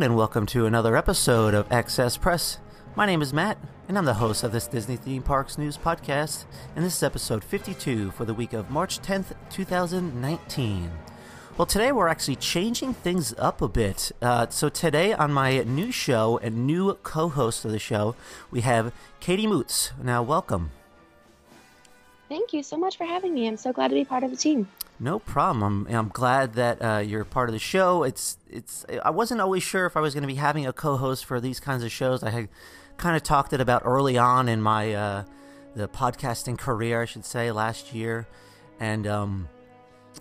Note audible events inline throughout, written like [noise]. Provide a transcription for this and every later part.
And welcome to another episode of Excess Press. My name is Matt, and I'm the host of this Disney Theme Parks News podcast, and this is episode 52 for the week of March 10th, 2019. Well, today we're actually changing things up a bit. Uh, so, today on my new show and new co host of the show, we have Katie Moots. Now, welcome. Thank you so much for having me. I'm so glad to be part of the team. No problem. I'm, I'm glad that uh, you're part of the show. It's it's. I wasn't always sure if I was going to be having a co-host for these kinds of shows. I had kind of talked it about early on in my uh, the podcasting career, I should say, last year, and um,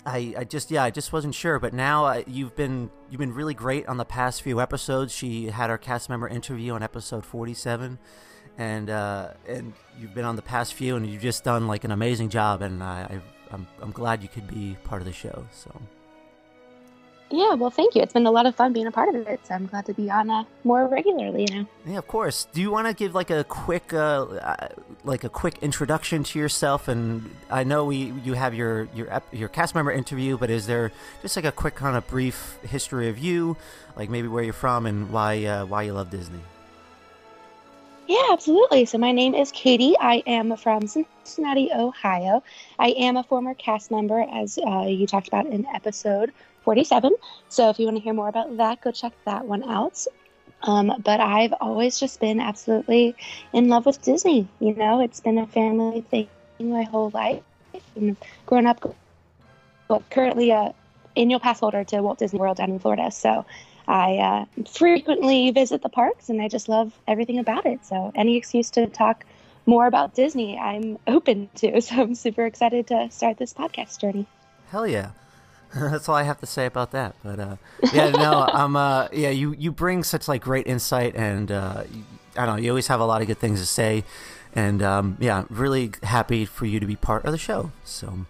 I, I just yeah, I just wasn't sure. But now uh, you've been you've been really great on the past few episodes. She had our cast member interview on episode 47 and uh, and you've been on the past few, and you've just done like an amazing job, and I, I I'm I'm glad you could be part of the show. So. Yeah, well, thank you. It's been a lot of fun being a part of it, so I'm glad to be on uh, more regularly now. Yeah, of course. Do you want to give like a quick, uh, uh, like a quick introduction to yourself? And I know we you have your your your cast member interview, but is there just like a quick kind of brief history of you, like maybe where you're from and why uh, why you love Disney? Yeah, absolutely. So my name is Katie. I am from Cincinnati, Ohio. I am a former cast member, as uh, you talked about in episode 47. So if you want to hear more about that, go check that one out. Um, but I've always just been absolutely in love with Disney. You know, it's been a family thing my whole life. And growing up, well, currently a annual pass holder to Walt Disney World down in Florida. So I uh, frequently visit the parks and I just love everything about it. So, any excuse to talk more about Disney, I'm open to. [laughs] So, I'm super excited to start this podcast journey. Hell yeah. [laughs] That's all I have to say about that. But uh, yeah, no, [laughs] I'm uh, yeah, you you bring such like great insight, and uh, you, I don't know, you always have a lot of good things to say, and um, yeah, really happy for you to be part of the show. So.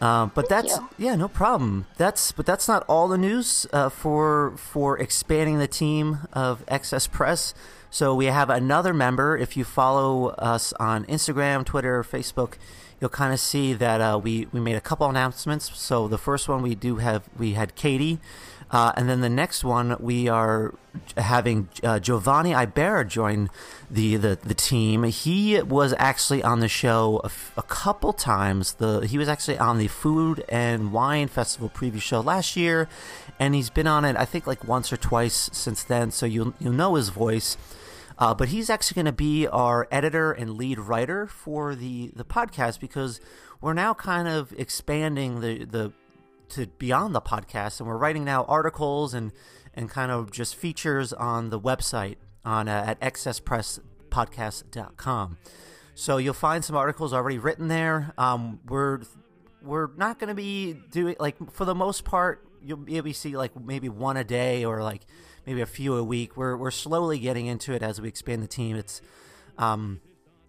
Uh, but Thank that's you. yeah, no problem. That's but that's not all the news uh, for for expanding the team of Excess Press. So we have another member. If you follow us on Instagram, Twitter, Facebook, you'll kind of see that uh, we we made a couple announcements. So the first one we do have we had Katie, uh, and then the next one we are having uh, Giovanni Ibera join the, the the team. He was actually on the show a, f- a couple times. The he was actually on the Food and Wine Festival preview show last year, and he's been on it I think like once or twice since then. So you'll you'll know his voice. Uh, but he's actually going to be our editor and lead writer for the, the podcast because we're now kind of expanding the, the to beyond the podcast, and we're writing now articles and and kind of just features on the website on uh, at excesspresspodcast.com. So you'll find some articles already written there. Um, we're we're not going to be doing like for the most part. You'll be able to see like maybe one a day or like maybe a few a week. We're we're slowly getting into it as we expand the team. It's um,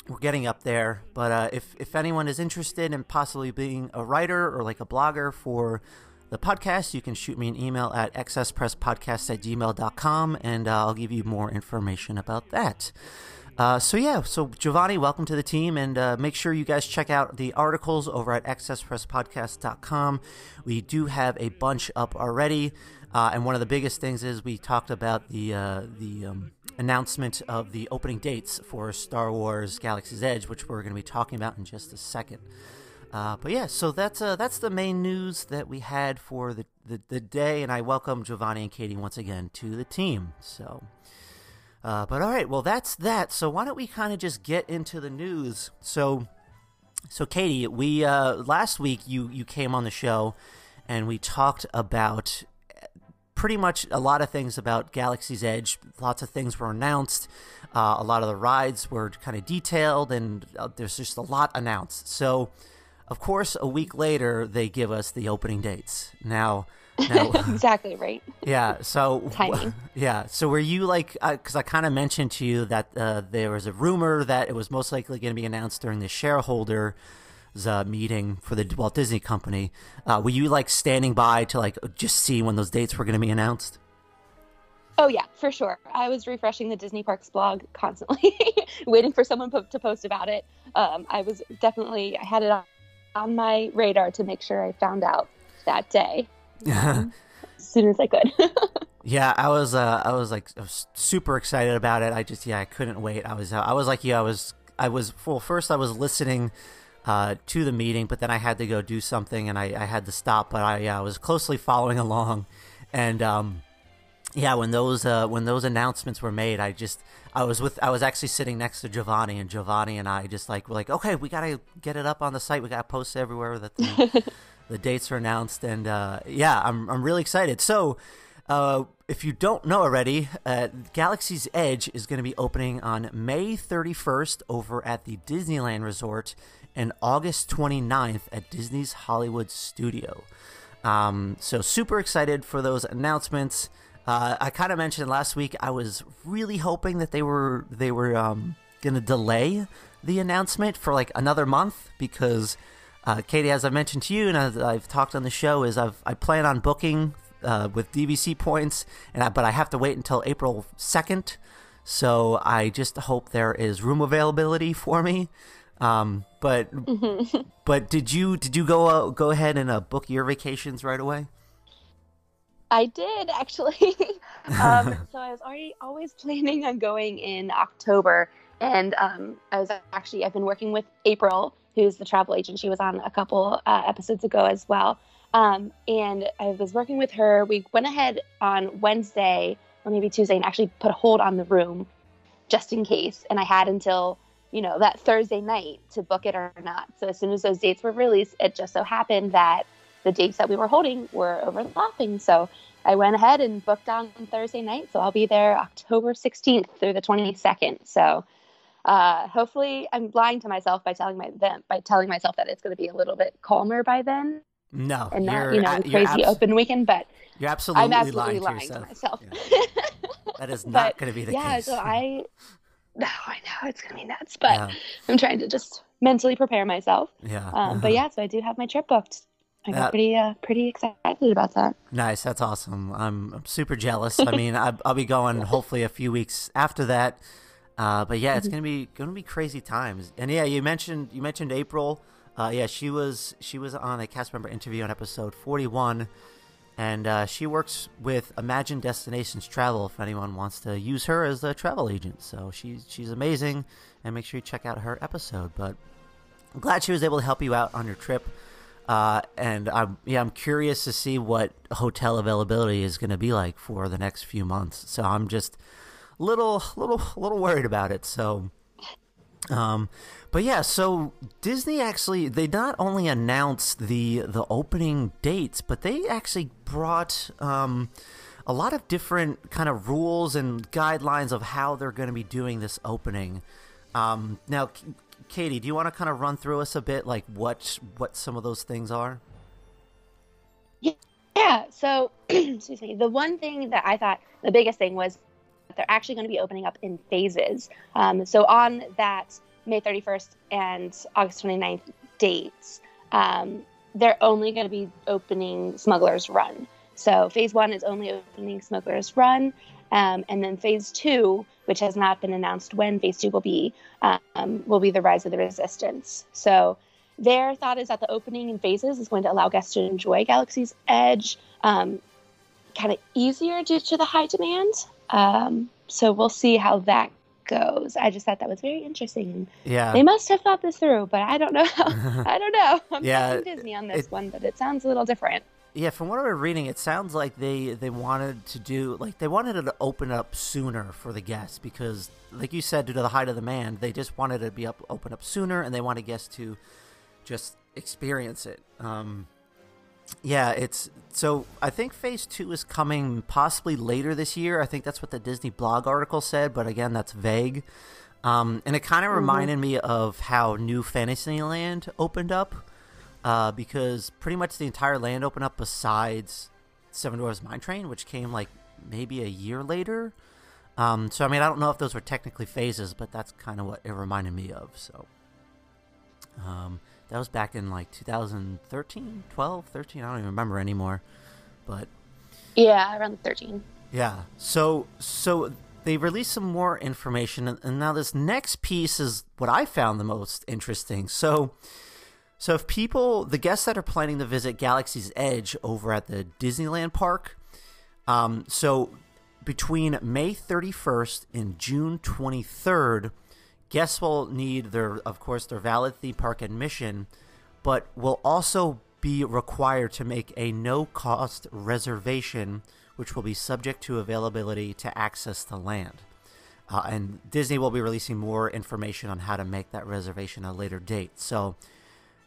we're getting up there. But uh, if if anyone is interested in possibly being a writer or like a blogger for the podcast, you can shoot me an email at excesspresspodcast at gmail.com and uh, I'll give you more information about that. Uh, so yeah, so Giovanni, welcome to the team, and uh, make sure you guys check out the articles over at excesspresspodcast.com. We do have a bunch up already, uh, and one of the biggest things is we talked about the uh, the um, announcement of the opening dates for Star Wars Galaxy's Edge, which we're going to be talking about in just a second. Uh, but yeah, so that's uh, that's the main news that we had for the, the, the day, and I welcome Giovanni and Katie once again to the team. So, Uh, but all right, well that's that. So why don't we kind of just get into the news? So, so Katie, we uh, last week you you came on the show, and we talked about pretty much a lot of things about Galaxy's Edge. Lots of things were announced. Uh, a lot of the rides were kind of detailed, and uh, there's just a lot announced. So, of course, a week later they give us the opening dates. Now no. [laughs] exactly right. Yeah. So [laughs] timing. [laughs] Yeah. So were you like? Because uh, I kind of mentioned to you that uh, there was a rumor that it was most likely going to be announced during the shareholder meeting for the Walt Disney Company. Uh, were you like standing by to like just see when those dates were going to be announced? Oh yeah, for sure. I was refreshing the Disney Parks blog constantly, [laughs] waiting for someone po- to post about it. Um, I was definitely I had it on, on my radar to make sure I found out that day. [laughs] as soon as I could. [laughs] yeah, I was. Uh, I was like I was super excited about it. I just yeah, I couldn't wait. I was. Uh, I was like yeah, I was. I was. Well, first I was listening. Uh, to the meeting, but then I had to go do something and I, I had to stop. But I, I was closely following [laughs] along, and um, yeah, when those uh, when those announcements were made, I just I was with I was actually sitting next to Giovanni, and Giovanni and I just like were like, okay, we gotta get it up on the site. We gotta post everywhere that the, [laughs] the dates are announced, and uh, yeah, I'm I'm really excited. So. Uh, if you don't know already, uh, Galaxy's Edge is going to be opening on May 31st over at the Disneyland Resort and August 29th at Disney's Hollywood Studio. Um, so, super excited for those announcements. Uh, I kind of mentioned last week I was really hoping that they were they were um, going to delay the announcement for like another month because uh, Katie, as I mentioned to you, and as I've talked on the show, is I've I plan on booking uh, with DVC points, and I, but I have to wait until April second. So I just hope there is room availability for me. Um, but mm-hmm. [laughs] but did you did you go uh, go ahead and uh, book your vacations right away? I did actually. [laughs] um, so I was already always planning on going in October, and um, I was actually I've been working with April who's the travel agent. She was on a couple uh, episodes ago as well. Um, and I was working with her. We went ahead on Wednesday or maybe Tuesday and actually put a hold on the room just in case. And I had until, you know, that Thursday night to book it or not. So as soon as those dates were released, it just so happened that the dates that we were holding were overlapping. So I went ahead and booked on Thursday night. So I'll be there October 16th through the 22nd. So uh, hopefully I'm lying to myself by telling my by telling myself that it's going to be a little bit calmer by then. No, and not you know crazy abs- open weekend, but you're absolutely, I'm absolutely lying, lying to, to myself. Yeah. that is [laughs] not going to be the yeah, case. Yeah, so I, no, I know it's to be nuts, but yeah. I'm trying to just mentally prepare myself. Yeah. Um. But yeah, so I do have my trip booked. I got pretty uh, pretty excited about that. Nice, that's awesome. I'm, I'm super jealous. I mean, I, I'll be going hopefully a few weeks after that. Uh, but yeah, it's mm-hmm. gonna be gonna be crazy times. And yeah, you mentioned you mentioned April. Uh, yeah, she was she was on a cast member interview on episode forty one, and uh, she works with Imagine Destinations Travel. If anyone wants to use her as a travel agent, so she's she's amazing. And make sure you check out her episode. But I'm glad she was able to help you out on your trip. Uh, and I'm yeah, I'm curious to see what hotel availability is going to be like for the next few months. So I'm just little little little worried about it. So um but yeah, so Disney actually they not only announced the the opening dates, but they actually brought um a lot of different kind of rules and guidelines of how they're going to be doing this opening. Um, now, Katie, do you want to kind of run through us a bit, like what what some of those things are? Yeah. So, [clears throat] excuse me. The one thing that I thought the biggest thing was they're actually going to be opening up in phases. Um, so on that May 31st and August 29th dates, um, they're only going to be opening Smuggler's Run. So phase one is only opening Smuggler's Run. Um, and then phase two, which has not been announced when phase two will be, um, will be the Rise of the Resistance. So their thought is that the opening in phases is going to allow guests to enjoy Galaxy's Edge um, kind of easier due to the high demand. Um, so we'll see how that goes. I just thought that was very interesting. Yeah, they must have thought this through, but I don't know. [laughs] I don't know. I'm yeah, Disney on this it, one, but it sounds a little different. yeah, from what I was reading, it sounds like they they wanted to do like they wanted it to open up sooner for the guests because, like you said, due to the height of the demand, they just wanted it to be up open up sooner, and they wanted guests to just experience it. Um, yeah, it's so I think phase two is coming possibly later this year. I think that's what the Disney blog article said, but again, that's vague. Um, and it kind of Mhm. reminded me of how New Fantasyland opened up, uh, because pretty much the entire land opened up besides Seven Dwarfs Mine Train, which came like maybe a year later. Um, so I mean, I don't know if those were technically phases, but that's kind of what it reminded me of. So, um, that was back in like 2013, 12, 13. I don't even remember anymore. But Yeah, around 13. yeah. So so they released some more information, and, now this next piece is what I found the most interesting. So. So if people, the guests that are planning to visit Galaxy's Edge over at the Disneyland park, um, so between May 31st and June 23rd, guests will need their, of course, their valid theme park admission, but will also be required to make a no-cost reservation, which will be subject to availability to access the land. Uh, and Disney will be releasing more information on how to make that reservation at a later date. So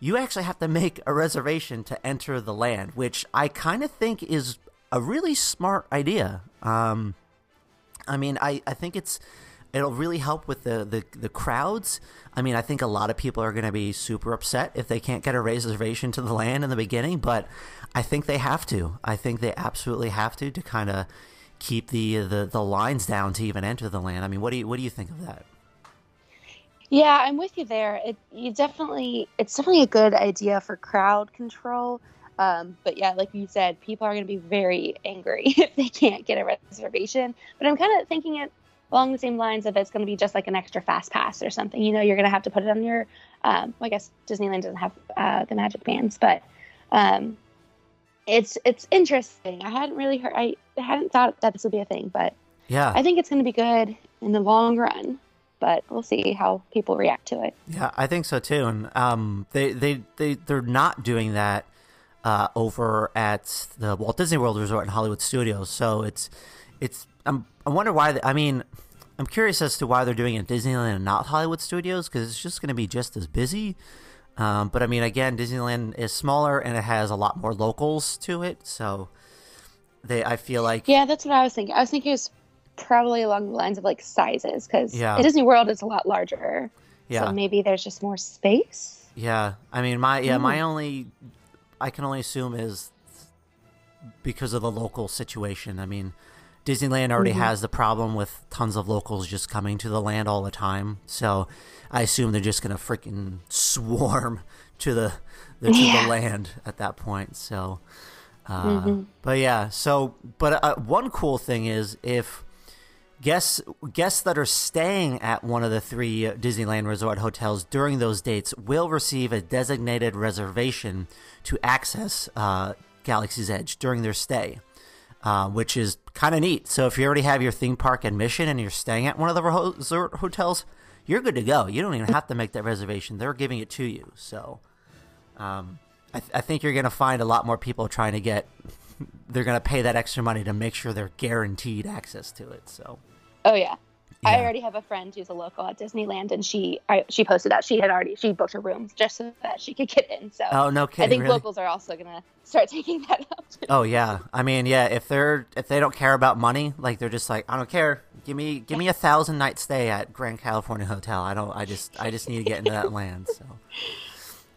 you actually have to make a reservation to enter the land, which I kind of think is a really smart idea. Um, I mean, I, I think it's it'll really help with the, the, the crowds. I mean, I think a lot of people are going to be super upset if they can't get a reservation to the land in the beginning, but I think they have to. I think they absolutely have to to kind of keep the, the the lines down to even enter the land. I mean, what do you what do you think of that? Yeah, I'm with you there. It you definitely it's definitely a good idea for crowd control. Um, but yeah, like you said, people are going to be very angry [laughs] if they can't get a reservation. But I'm kind of thinking it along the same lines of it's going to be just like an extra fast pass or something. You know, you're going to have to put it on your. Um, well, I guess Disneyland doesn't have uh, the Magic Bands, but um, it's it's interesting. I hadn't really heard. I hadn't thought that this would be a thing, but Yeah. I think it's going to be good in the long run. But we'll see how people react to it. Yeah, I think so too. And um, they they they they're not doing that uh, over at the Walt Disney World Resort in Hollywood Studios. So it's it's I'm, I wonder why. They, I mean, I'm curious as to why they're doing it at Disneyland and not Hollywood Studios because it's just going to be just as busy. Um, but I mean, again, Disneyland is smaller and it has a lot more locals to it. So they, I feel like, Yeah, that's what I was thinking. I was thinking it was probably along the lines of like sizes because Yeah. at Disney World it's a lot larger. yeah. So maybe there's just more space. Yeah, I mean, my yeah, Hmm. my only, I can only assume is because of the local situation. I mean, Disneyland already Mhm. has the problem with tons of locals just coming to the land all the time, so I assume they're just gonna freaking swarm [laughs] to the, the to Yeah. the land at that point. So, uh, Mhm. but yeah, so but uh, one cool thing is if guests guests that are staying at one of the three Disneyland Resort hotels during those dates will receive a designated reservation to access uh, Galaxy's Edge during their stay, uh, which is kind of neat. So if you already have your theme park admission and you're staying at one of the resort hotels, you're good to go. You don't even have to make that reservation; they're giving it to you. So. Um, I, th- I think you're going to find a lot more people trying to get. [laughs] They're going to pay that extra money to make sure they're guaranteed access to it. So, Oh yeah. I already have a friend who's a local at Disneyland, and she I, she posted that she had already she booked her rooms just so that she could get in. So oh no kidding, I think really? locals are also gonna start [laughs] taking that up. Oh yeah, I mean yeah, if they're if they don't care about money, like they're just like I don't care. Give me give me a thousand night stay at Grand California Hotel. I don't. I just I just need to get into that land. So. [laughs]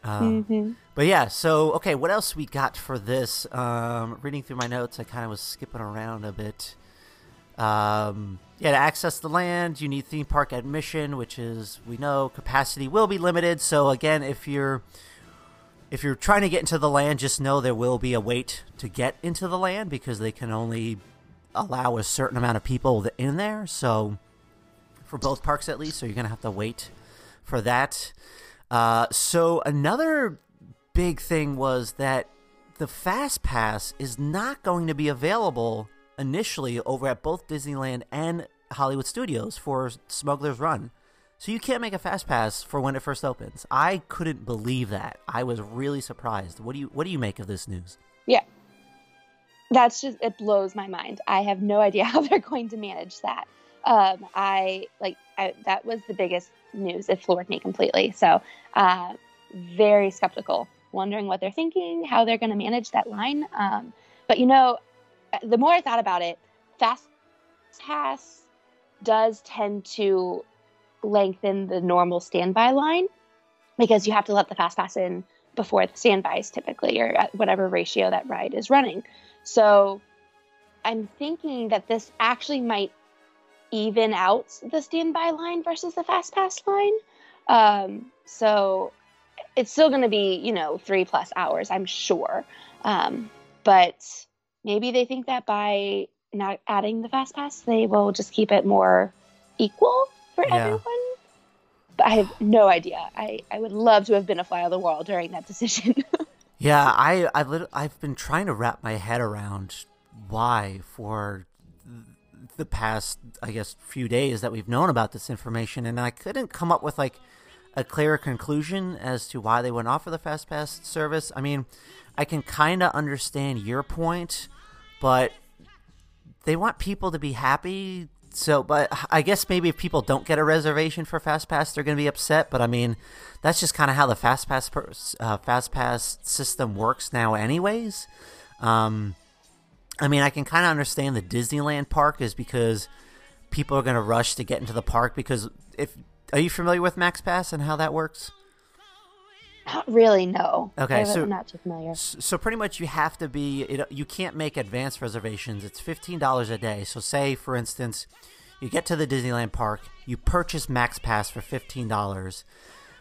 Um, hmm But yeah, so okay, what else we got for this? Um, reading through my notes, I kind of was skipping around a bit. Um, yeah, to access the land, you need theme park admission, which is we know capacity will be limited. So again, if you're if you're trying to get into the land, just know there will be a wait to get into the land because they can only allow a certain amount of people in there. So for both parks at least, so you're gonna have to wait for that. Uh, so another big thing was that the Fast Pass is not going to be available initially over at both Disneyland and Hollywood Studios for Smuggler's Run. So you can't make a Fast Pass for when it first opens. I couldn't believe that. I was really surprised. What do you What do you make of this news? Yeah. That's just it blows my mind. I have no idea [laughs] how they're going to manage that. Um, I like I, that was the biggest news. It floored me completely. So uh, very skeptical, wondering what they're thinking, how they're going to manage that line. Um, but you know, the more I thought about it, fast pass does tend to lengthen the normal standby line because you have to let the fast pass in before the standbys typically or at whatever ratio that ride is running. So I'm thinking that this actually might even out the standby line versus the fast pass line. Um, so it's still going to be, you know, three plus hours, I'm sure. Um, but maybe they think that by not adding the fast pass, they will just keep it more equal for Yeah. everyone. But I have no idea. I, I would love to have been a fly on the wall during that decision. [laughs] Yeah, I I've lit- I've been trying to wrap my head around why for the past I guess few days that we've known about this information, and I couldn't come up with like a clear conclusion as to why they went off of the fast pass service. I mean, I can kind of understand your point, but they want people to be happy. So, but I guess maybe if people don't get a reservation for Fast Pass, they're going to be upset. But I mean, that's just kind of how the Fast Pass uh, Fast Pass system works now, anyways. Um, I mean, I can kind of understand the Disneyland park is because people are going to rush to get into the park because if are you familiar with Max Pass and how that works? Not really, no. Okay, so- I'm not too familiar. So pretty much you have to be it, you can't make advance reservations. It's $15 a day. So say for instance, you get to the Disneyland park, you purchase Max Pass for $15.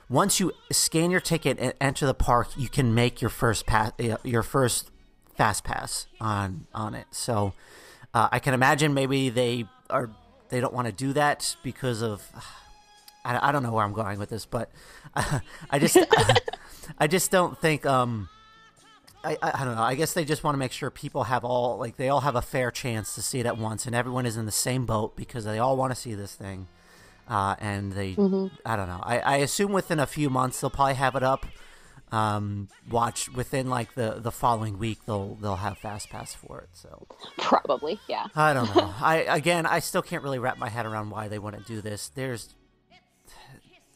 Once you scan your ticket and enter the park, you can make your first pass your first fast pass on on it. So uh, I can imagine maybe they are they don't want to do that because of I, I don't know where I'm going with this, but [laughs] I just [laughs] I just don't think um I, I I don't know. I guess they just want to make sure people have all like they all have a fair chance to see it at once, and everyone is in the same boat because they all want to see this thing. Uh, and they, I don't know. I, I assume within a few months they'll probably have it up. Um, watch within like the the following week they'll they'll have fast pass for it. So Probably, yeah. I don't know. [laughs] I again, I still can't really wrap my head around why they want to do this. There's,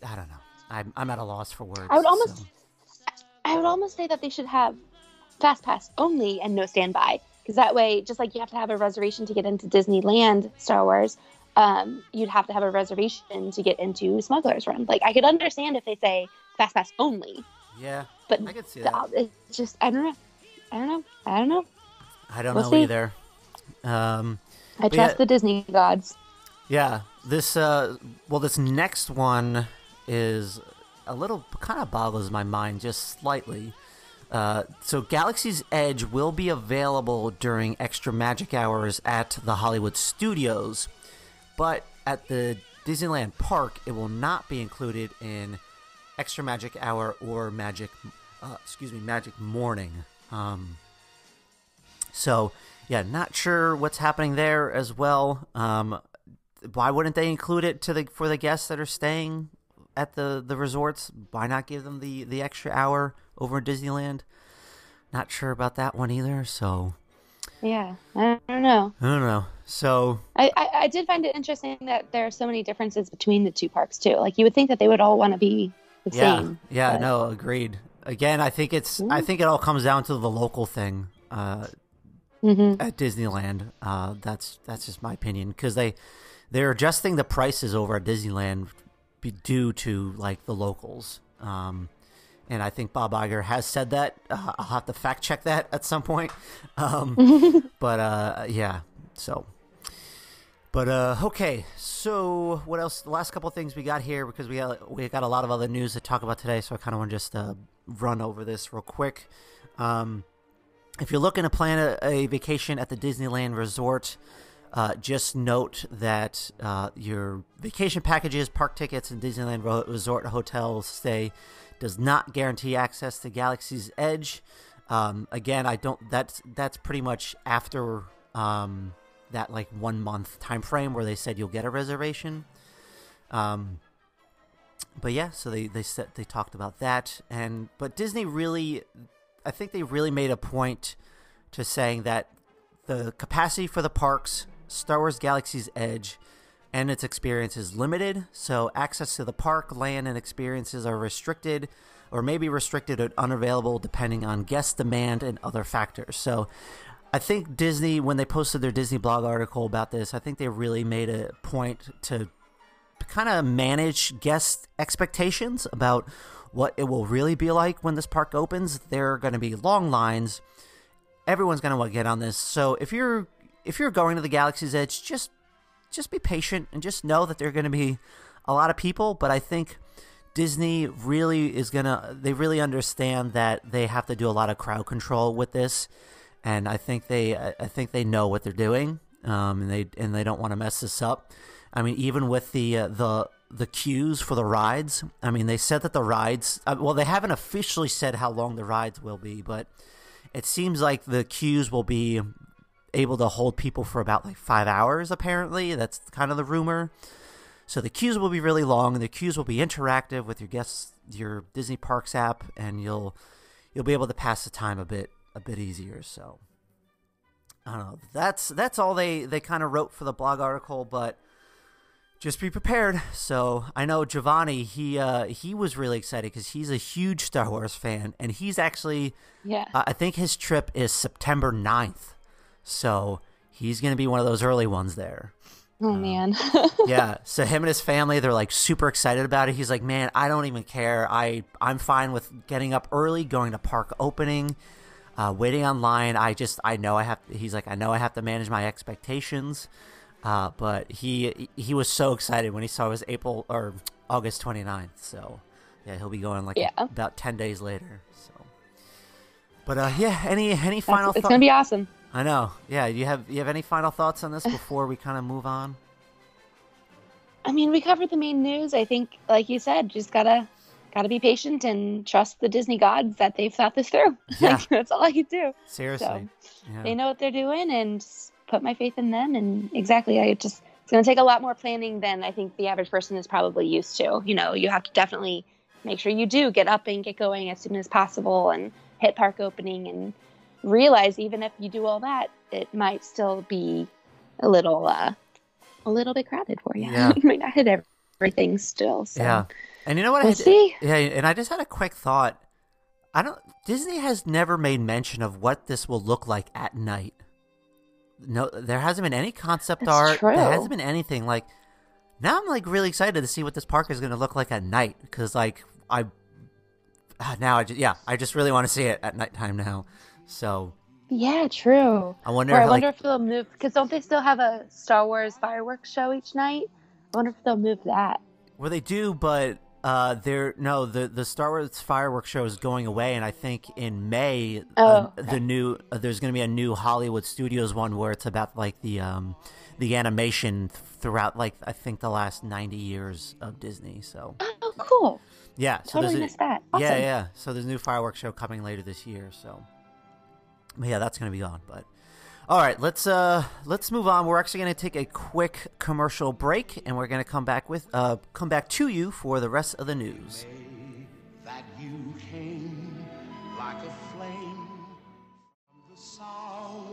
I don't know. I'm I'm at a loss for words. I would almost- so. I would almost say that they should have fast pass only and no standby because that way, just like you have to have a reservation to get into Disneyland Star Wars, um, you'd have to have a reservation to get into Smuggler's Run. Like I could understand if they say fast pass only, Yeah, but I could see that. it's just I don't know. I don't know. I don't know. I don't we'll know see. either. Um, I trust yeah- the Disney gods. yeah, this uh, well, this next one is a little kind of boggles my mind just slightly. Uh, so Galaxy's Edge will be available during extra magic hours at the Hollywood Studios, but at the Disneyland Park, it will not be included in extra magic hour or magic, uh, excuse me, magic morning. Um, so yeah, not sure what's happening there as well. Um, why wouldn't they include it to the for the guests that are staying at the the resorts? Why not give them the the extra hour over in Disneyland? Not sure about that one either. So Yeah, I don't know. I don't know. So I, I, I did find it interesting that there are so many differences between the two parks too. Like you would think that they would all want to be the yeah, same. yeah, but- no, agreed. Again, I think it's I Mm. think it all comes down to the local thing. Uh, Mhm. at Disneyland. Uh, that's that's just my opinion because they they're adjusting the prices over at Disneyland be due to like the locals. Um, and I think Bob Iger has said that. Uh, I'll have to fact check that at some point. Um, [laughs] but uh, yeah, so. But uh, okay, so what else? The last couple things we got here because we got we got a lot of other news to talk about today, so I kind of want to just uh, run over this real quick. Um, if you're looking to plan a, a vacation at the Disneyland Resort, uh, just note that uh, your vacation packages, park tickets, and Disneyland Resort hotel stay does not guarantee access to Galaxy's Edge. Um, again, I don't. That's that's pretty much after um, that like one month time frame where they said you'll get a reservation. Um, but yeah, so they they said they talked about that, and but Disney really, I think they really made a point to saying that the capacity for the parks, Star Wars Galaxy's Edge, and its experience is limited. So access to the park, land, and experiences are restricted, or may be restricted or unavailable depending on guest demand and other factors. So I think Disney, when they posted their Disney blog article about this, I think they really made a point to kind of manage guest expectations about what it will really be like when this park opens. There are going to be long lines. Everyone's going to want to get on this. So if you're if you're going to the Galaxy's Edge, just just be patient and just know that there are going to be a lot of people. But I think Disney really is gonna. They really understand that they have to do a lot of crowd control with this, and I think they I think they know what they're doing. Um, and they and they don't want to mess this up. I mean, even with the uh, the the queues for the rides. I mean, they said that the rides. Uh, well, they haven't officially said how long the rides will be, but it seems like the queues will be able to hold people for about like five hours. Apparently, that's kind of the rumor. So the queues will be really long, and the queues will be interactive with your guests, your Disney Parks app, and you'll you'll be able to pass the time a bit a bit easier. So I don't know. That's that's all they they kind of wrote for the blog article, but just be prepared. So I know Giovanni, he uh, he was really excited because he's a huge Star Wars fan, and he's actually, yeah, uh, I think his trip is September 9th. So he's gonna be one of those early ones there. Oh um, man. [laughs] yeah. So him and his family, they're like super excited about it. He's like, man, I don't even care. I I'm fine with getting up early, going to park opening. Uh, waiting online, I just I know I have. He's like I know I have to manage my expectations. Uh, but he he was so excited when he saw it was April or August 29th. So yeah, he'll be going like yeah. about 10 days later. So, but uh, yeah, any any final? Thoughts. It's gonna be awesome. I know. Yeah, you have you have any final thoughts on this before we kind of move on? I mean, we covered the main news. I think, like you said, just gotta gotta be patient and trust the Disney gods that they've thought this through. [laughs] Yeah, like, that's all I can do. Seriously, so, yeah. they know what they're doing, and put my faith in them. And exactly, I just it's going to take a lot more planning than I think the average person is probably used to. You know, you have to definitely make sure you do get up and get going as soon as possible and hit park opening and realize even if you do all that, it might still be a little uh, a little bit crowded for you. Yeah. [laughs] you might not hit everything still. So. Yeah. And you know what? We'll I see. Yeah, and I just had a quick thought. I don't. Disney has never made mention of what this will look like at night no, there hasn't been any concept That's art. True. There hasn't been anything like. Now I'm like really excited to see what this park is going to look like at night because like I ah, now I just yeah I just really want to see it at nighttime now. So yeah, true. I wonder. Or if, I wonder like, if they'll move because don't they still have a Star Wars fireworks show each night? I wonder if they'll move that. Well, they do, but uh, there no the the Star Wars fireworks show is going away, and I think in May oh, uh, okay. the new uh, there's going to be a new Hollywood Studios one where it's about like the um the animation throughout like I think the last ninety years of Disney. So oh, cool. Yeah, so totally a, missed that. Awesome. Yeah, yeah. So there's a new fireworks show coming later this year. So but yeah, that's going to be on, but. All right, let's uh let's move on. We're actually going to take a quick commercial break, and we're going to come back with uh come back to you for the rest of the news. That you came like a flame from the south.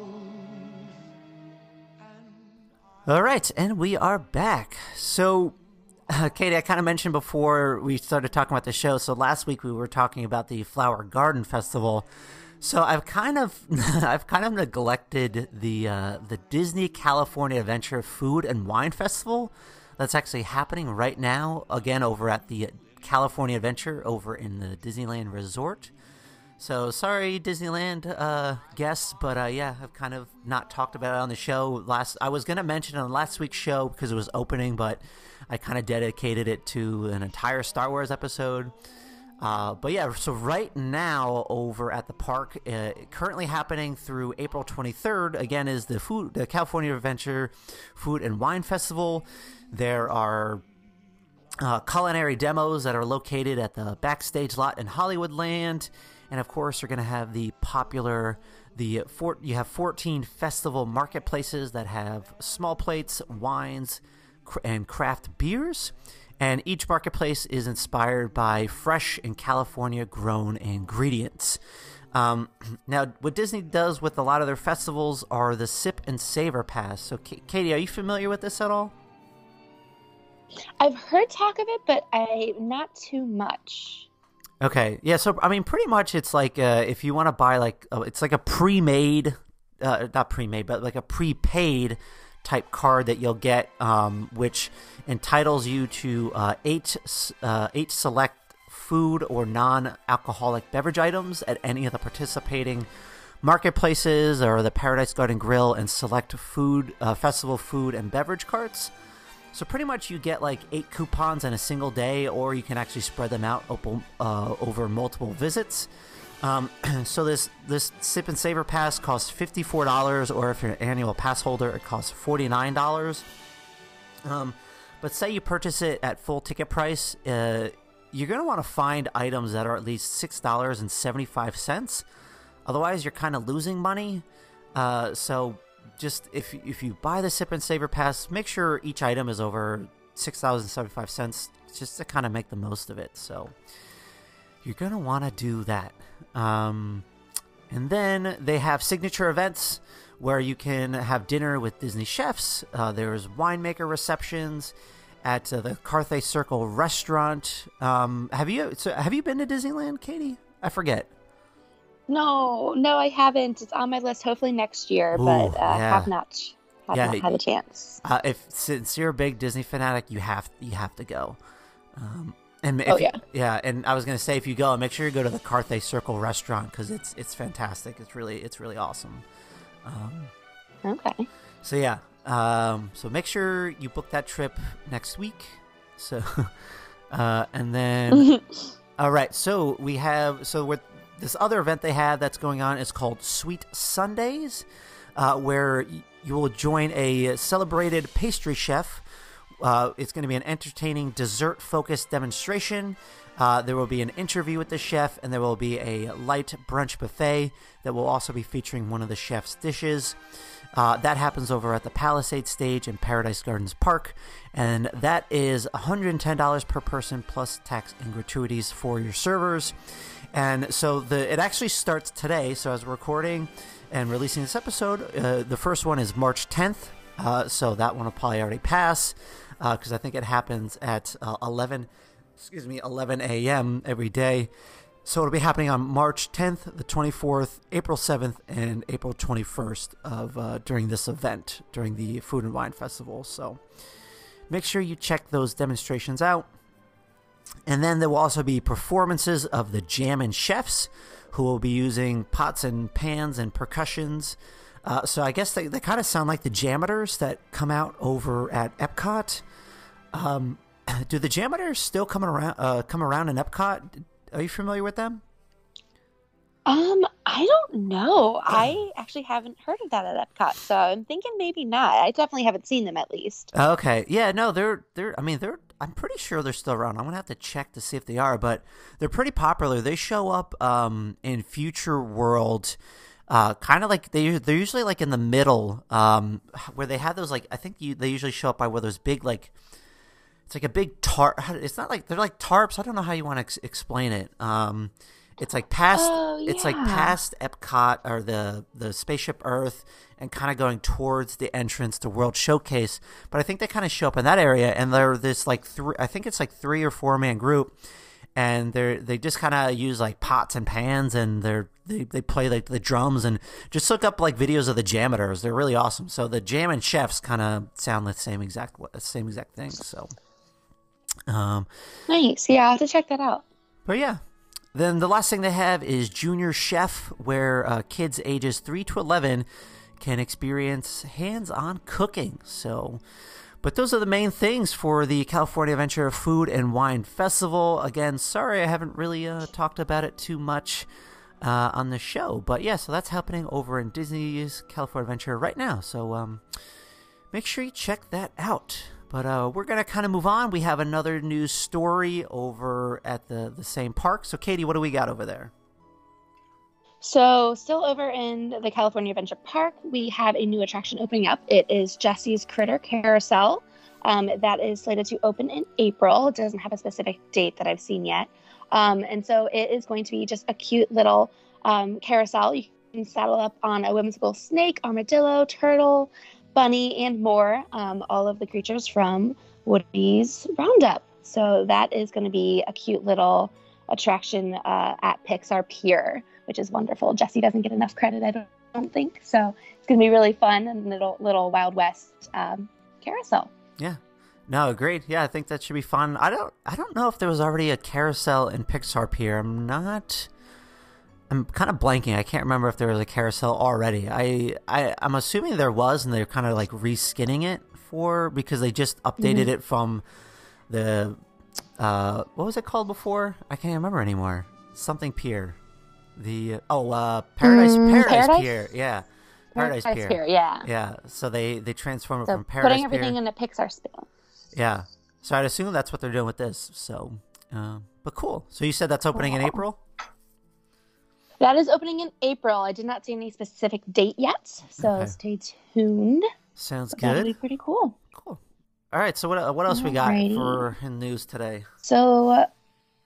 All right, and we are back. So, uh, [laughs] Katie, I kind of mentioned before we started talking about the show. So last week we were talking about the Flower Garden Festival. So I've kind of [laughs] I've kind of neglected the uh, the Disney California Adventure Food and Wine Festival that's actually happening right now again over at the California Adventure over in the Disneyland Resort. So sorry, Disneyland uh, guests, but uh, yeah, I've kind of not talked about it on the show. Last I was gonna mention it on last week's show because it was opening, but I kind of dedicated it to an entire Star Wars episode. Uh, but yeah, so right now over at the park, uh, currently happening through April 23rd, again, is the food, the California Adventure Food and Wine Festival. There are uh, culinary demos that are located at the backstage lot in Hollywoodland, and of course, you're going to have the popular. The four, you have 14 festival marketplaces that have small plates, wines, cr- and craft beers and each marketplace is inspired by fresh and California grown ingredients. Um, [clears throat] now, what Disney does with a lot of their festivals are the Sip and Savor Pass. So, K- Katie, are you familiar with this at all? I've heard talk of it, but I not too much. Okay, yeah. So, I mean, pretty much, it's like uh, if you want to buy like uh, it's like a pre-made, uh, not pre-made, but like a prepaid type card that you'll get, um, which entitles you to uh, eight uh, eight select food or non-alcoholic beverage items at any of the participating marketplaces or the Paradise Garden Grill and select food uh, festival food and beverage carts. So pretty much you get like eight coupons in a single day, or you can actually spread them out uh, over multiple visits. Um, [clears throat] so this this sip and savor pass costs fifty four dollars, or if you're an annual pass holder, it costs forty nine dollars. Um, but say you purchase it at full ticket price, uh, you're to want to find items that are at least six dollars and seventy five cents. Otherwise, you're kind of losing money. Uh, so just if if you buy the sip and savor pass, make sure each item is over six dollars seventy five cents, just to kind of make the most of it. So you're gonna want to do that. Um, and then they have signature events where you can have dinner with Disney chefs. Uh, there's winemaker receptions at uh, the Carthay Circle restaurant. Um, have you so have you been to Disneyland, Katie? I forget. No, no, I haven't. It's on my list. Hopefully next year, Ooh, but uh, yeah. have not have Yeah, not had a chance. Uh, if since you're a big Disney fanatic, you have you have to go. Um, and if Oh, yeah. yeah. And I was gonna say if you go, make sure you go to the Carthay Circle restaurant because it's it's fantastic. It's really it's really awesome. Um, Okay. so yeah, um, so make sure you book that trip next week. So, [laughs] uh, and then [laughs] all right, so we have so with this other event they have that's going on is called Sweet Sundays, uh, where you will join a celebrated pastry chef. Uh, it's going to be an entertaining dessert focused demonstration. Uh, there will be an interview with the chef, and there will be a light brunch buffet that will also be featuring one of the chef's dishes. Uh, that happens over at the Palisade stage in Paradise Gardens Park, and that is $110 per person plus tax and gratuities for your servers. And so the it actually starts today. So as we're recording and releasing this episode, uh, the first one is March 10th. Uh, so that one will probably already pass because I think it happens at uh, 11, excuse me, 11 a.m. every day. So it'll be happening on March 10th, the 24th, April 7th, and April 21st of uh, during this event during the Food and Wine Festival. So make sure you check those demonstrations out. And then there will also be performances of the Jammin' Chefs, who will be using pots and pans and percussions. Uh, so I guess they, they kind of sound like the JAMMitors that come out over at Epcot. Um, [clears throat] do the JAMMitors still come around? Uh, come around in Epcot? Are you familiar with them? Um, I don't know. [clears throat] I actually haven't heard of that at Epcot, so I'm thinking maybe not. I definitely haven't seen them at least. Okay, yeah, no, they're they're. I mean, they're. I'm pretty sure they're still around. I'm gonna have to check to see if they are, but they're pretty popular. They show up um, in Future World, uh, kind of like they they're usually like in the middle, um, where they have those like I think you they usually show up by where those big like it's like a big tarp. It's not like they're like tarps. I don't know how you want to ex- explain it. Um, it's like past. Oh, It's like past Epcot or the the spaceship Earth, and kind of going towards the entrance to World Showcase. But I think they kind of show up in that area, and they're this like three. I think it's like three or four man group, and they're they just kind of use like pots and pans, and they're they, they play like the drums, and just look up like videos of the Jammers. They're really awesome. So the Jammin' Chefs kind of sound the same exact same exact thing. So. Um, Nice. Yeah, I'll have to check that out. but yeah. Then the last thing they have is Junior Chef, where uh, kids ages 3 to 11 can experience hands on cooking. So, but those are the main things for the California Adventure Food and Wine Festival. Again, sorry I haven't really uh, talked about it too much uh, on the show. But yeah, so that's happening over in Disney's California Adventure right now. So, um, make sure you check that out. But uh, we're gonna kind of move on. We have another news story over at the the same park. So, Katie, what do we got over there? So, still over in the California Adventure Park, we have a new attraction opening up. It is Jesse's Critter Carousel. Um, that is slated to open in April. It doesn't have a specific date that I've seen yet. Um, and so it is going to be just a cute little um, carousel. You can saddle up on a whimsical snake, armadillo, turtle, bunny, and more. Um, all of the creatures from Woody's Roundup. So that is going to be a cute little attraction uh, at Pixar Pier, which is wonderful. Jesse doesn't get enough credit, I don't, think. So it's going to be really fun and little little Wild West um, carousel. Yeah. No, agreed. Yeah, I think that should be fun. I don't I don't know if there was already a carousel in Pixar Pier. I'm not I'm kind of blanking. I can't remember if there was a carousel already. I, I I'm assuming there was and they're kind of like reskinning it for because they just updated Mm-hmm. it from the uh what was it called before? I can't remember anymore. Something Pier. The oh uh Paradise Mm, Paradise, Paradise? Pier. Yeah. Paradise, Pier. yeah. Yeah, so they they transform it So from Paradise putting everything Pier. in a Pixar spin. Yeah. So I'd assume that's what they're doing with this. So, uh, but cool. So you said that's opening in April. That is opening in April. I did not see any specific date yet, so Okay. stay tuned. Sounds But That'll good. be pretty cool. Cool. All right. So what what else we got for in news today? So uh,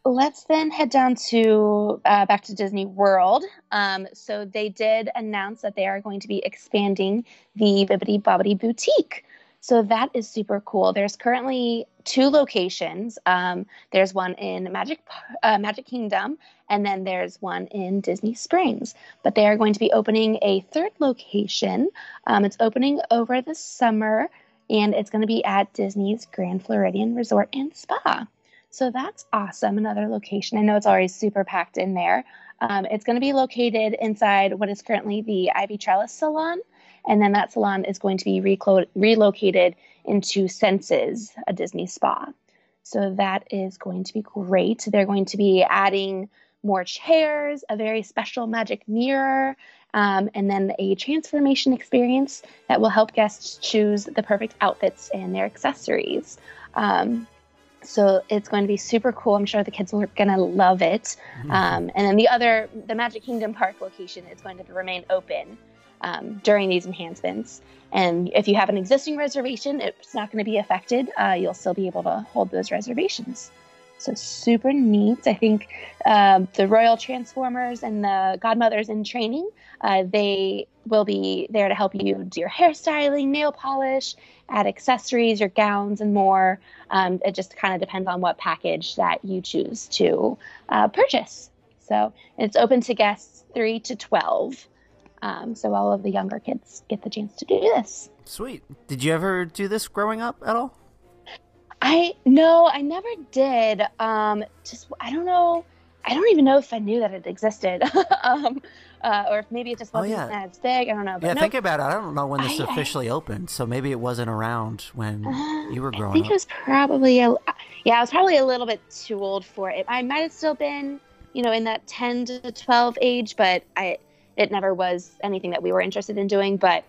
let's then head down to uh, back to Disney World. Um, so they did announce that they are going to be expanding the Bibbidi Bobbidi Boutique. So that is super cool. There's currently two locations. Um, there's one in Magic uh, Magic Kingdom, and then there's one in Disney Springs. But they are going to be opening a third location. Um, it's opening over the summer, and it's going to be at Disney's Grand Floridian Resort and Spa. So that's awesome. Another location. I know it's always super packed in there. Um, it's going to be located inside what is currently the Ivy Trellis Salon. And then that salon is going to be reclo- relocated into Senses, a Disney spa. So that is going to be great. They're going to be adding more chairs, a very special magic mirror, um, and then a transformation experience that will help guests choose the perfect outfits and their accessories. Um, so it's going to be super cool. I'm sure the kids are going to love it. [laughs] Um, and then the other, the Magic Kingdom Park location is going to remain open um, during these enhancements. And if you have an existing reservation, it's not going to be affected. Uh, you'll still be able to hold those reservations. So super neat. I think um, the Royal Transformers and the Godmothers in training, uh, they will be there to help you do your hairstyling, nail polish, add accessories, your gowns, and more. Um, it just kind of depends on what package that you choose to uh, purchase. So it's open to guests three to 12. Um, so all of the younger kids get the chance to do this. Sweet. Did you ever do this growing up at all? I no, I never did. Um, just I don't know. I don't even know if I knew that it existed, [laughs] um, uh, or if maybe it just Oh, wasn't yeah. as big. I don't know. But yeah, no, think about it. I don't know when this I- I- officially opened, so maybe it wasn't around when Uh, you were growing up. I think up. it was probably a yeah, I was probably a little bit too old for it. I might have still been, you know, in that ten to twelve age, but I it never was anything that we were interested in doing. But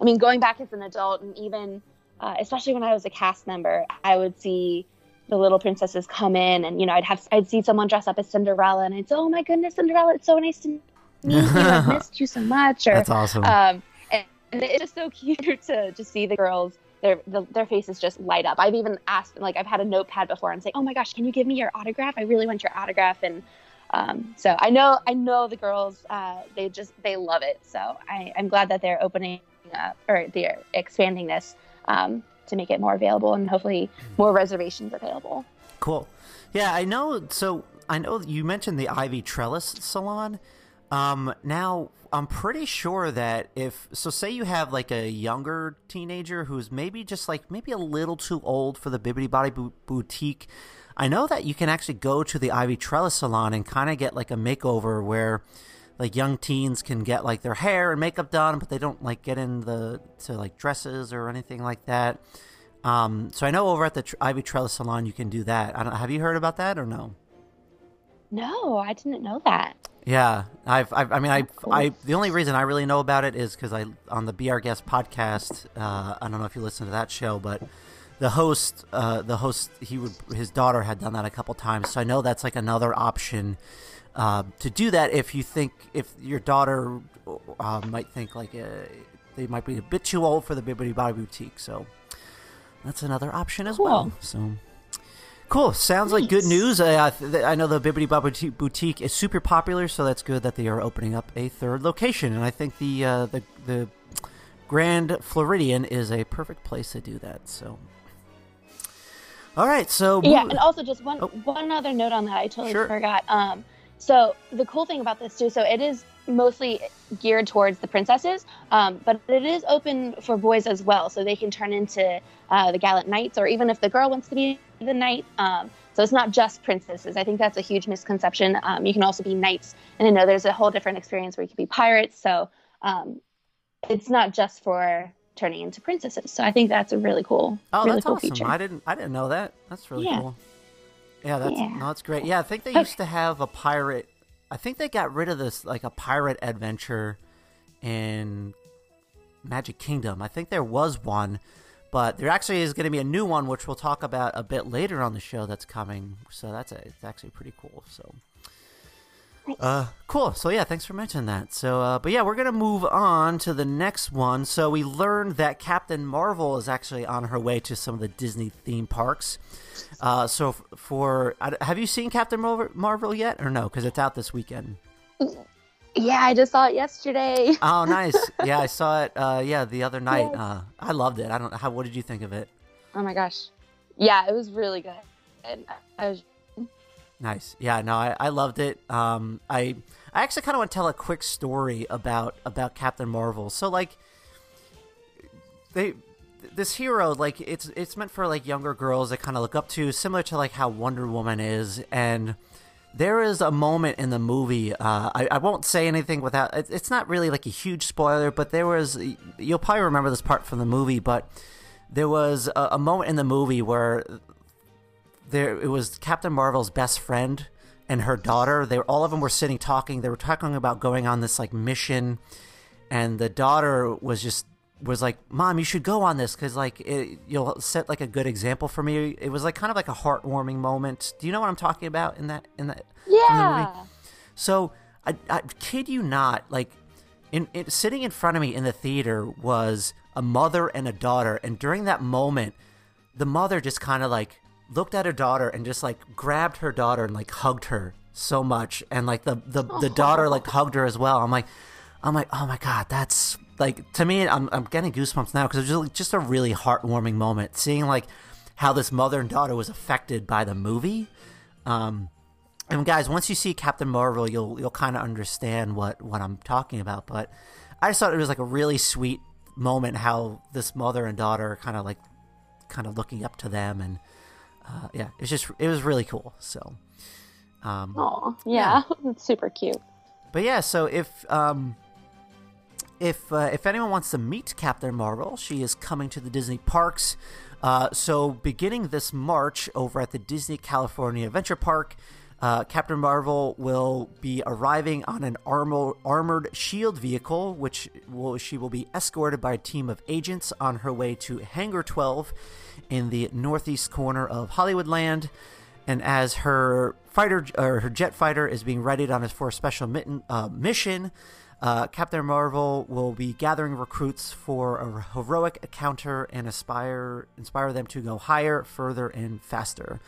I mean, going back as an adult, and even uh, especially when I was a cast member, I would see the little princesses come in, and you know, I'd have I'd see someone dress up as Cinderella, and I'd say, "Oh my goodness, Cinderella! It's so nice to meet you. I've [laughs] missed you so much." Or That's awesome. um, and, and it's just so [laughs] cute to to see the girls. Their the, their faces just light up. I've even asked, like, I've had a notepad before and say, "Oh my gosh, can you give me your autograph? I really want your autograph." And um, so I know I know the girls. Uh, they just they love it. So I, I'm glad that they're opening up or they're expanding this um, to make it more available and hopefully more reservations available. Cool. Yeah, I know. So I know you mentioned the Ivy Trellis Salon. Um, now I'm pretty sure that if so, say you have like a younger teenager who's maybe just like maybe a little too old for the Bibbidi Bobbidi Bu- Boutique. I know that you can actually go to the Ivy Trellis Salon and kind of get like a makeover where like young teens can get like their hair and makeup done, but they don't like get in the to like dresses or anything like that. Um, so I know over at the Tr- Ivy Trellis Salon you can do that. I don't, have you heard about that or no? No, I didn't know that. Yeah, I've, I've I mean, I, Cool. I, the only reason I really know about it is because I on the Be Our Guest podcast. Uh, I don't know if you listen to that show, but the host, uh, the host, he would his daughter had done that a couple times, so I know that's like another option uh, to do that if you think if your daughter uh, might think like uh, they might be a bit too old for the Bibbidi Bobbidi Boutique. So that's another option as well. So Cool. Sounds like good news. I, I, I know the Bibbidi Bobbidi Boutique is super popular, so that's good that they are opening up a third location. And I think the uh, the the Grand Floridian is a perfect place to do that. So, all right. So Yeah, and also just one Oh. one other note on that, I totally Sure. forgot. Um, so the cool thing about this too, so it is mostly geared towards the princesses, um, but it is open for boys as well, so they can turn into uh, the gallant knights, or even if the girl wants to be the knight. Um, so it's not just princesses. I think that's a huge misconception. Um, you can also be knights, and I know there's a whole different experience where you can be pirates. So um, it's not just for turning into princesses. So I think that's a really cool, oh, really that's cool awesome. feature. I didn't I didn't know that. That's really Yeah. cool. Yeah, that's Yeah. no, that's great. Yeah, I think they oh. used to have a pirate. I think they got rid of this like a pirate adventure in Magic Kingdom. I think there was one, but there actually is going to be a new one, which we'll talk about a bit later on the show that's coming. So that's a, it's actually pretty cool. So. Uh, cool. So yeah, thanks for mentioning that. So, uh, but yeah, we're gonna move on to the next one. So we learned that Captain Marvel is actually on her way to some of the Disney theme parks. Uh, so f- for have you seen Captain Marvel, Marvel yet, or no? Because it's out this weekend. Yeah, I just saw it yesterday. Oh, [laughs] nice. yeah, I saw it. Uh, yeah, the other night. Uh, I loved it. I don't. How? What did you think of it? Oh my gosh. Yeah, it was really good. And I was Nice. Yeah, no, I, I loved it. Um, I I actually kind of want to tell a quick story about about Captain Marvel. So like they this hero like it's it's meant for like younger girls that kind of look up to similar to like how Wonder Woman is and there is a moment in the movie uh, I, I won't say anything without it, it's not really like a huge spoiler but there was you'll probably remember this part from the movie but there was a, a moment in the movie where there it was Captain Marvel's best friend and her daughter. They were, all of them were sitting talking. They were talking about going on this like mission, and the daughter was just was like, "Mom, you should go on this because like it, you'll set like a good example for me." It was like kind of like a heartwarming moment. Do you know what I'm talking about in that in that? from the movie? Yeah. So I, I kid you not, like in, in sitting in front of me in the theater was a mother and a daughter, and during that moment, the mother just kind of like looked at her daughter and just like grabbed her daughter and like hugged her so much, and like the the, the daughter like hugged her as well. I'm like, I'm like, oh my god, that's like to me, I'm I'm getting goosebumps now because it was just, just a really heartwarming moment seeing like how this mother and daughter was affected by the movie. Um, and guys, once you see Captain Marvel, you'll you'll kind of understand what what I'm talking about. But I just thought it was like a really sweet moment how this mother and daughter are kind of like kind of looking up to them, and uh, yeah, it's just it was really cool. So, um, Oh, yeah. It's [laughs] super cute. but yeah, so if um, if uh, if anyone wants to meet Captain Marvel, she is coming to the Disney parks. Uh, so beginning this March over at the Disney California Adventure Park, uh, Captain Marvel will be arriving on an armor, armored shield vehicle, which will, she will be escorted by a team of agents on her way to Hangar 12 in the northeast corner of Hollywoodland. And as her fighter or her jet fighter is being readied on his for a special mitten, uh, mission, uh, Captain Marvel will be gathering recruits for a heroic encounter and aspire inspire them to go higher, further, and faster.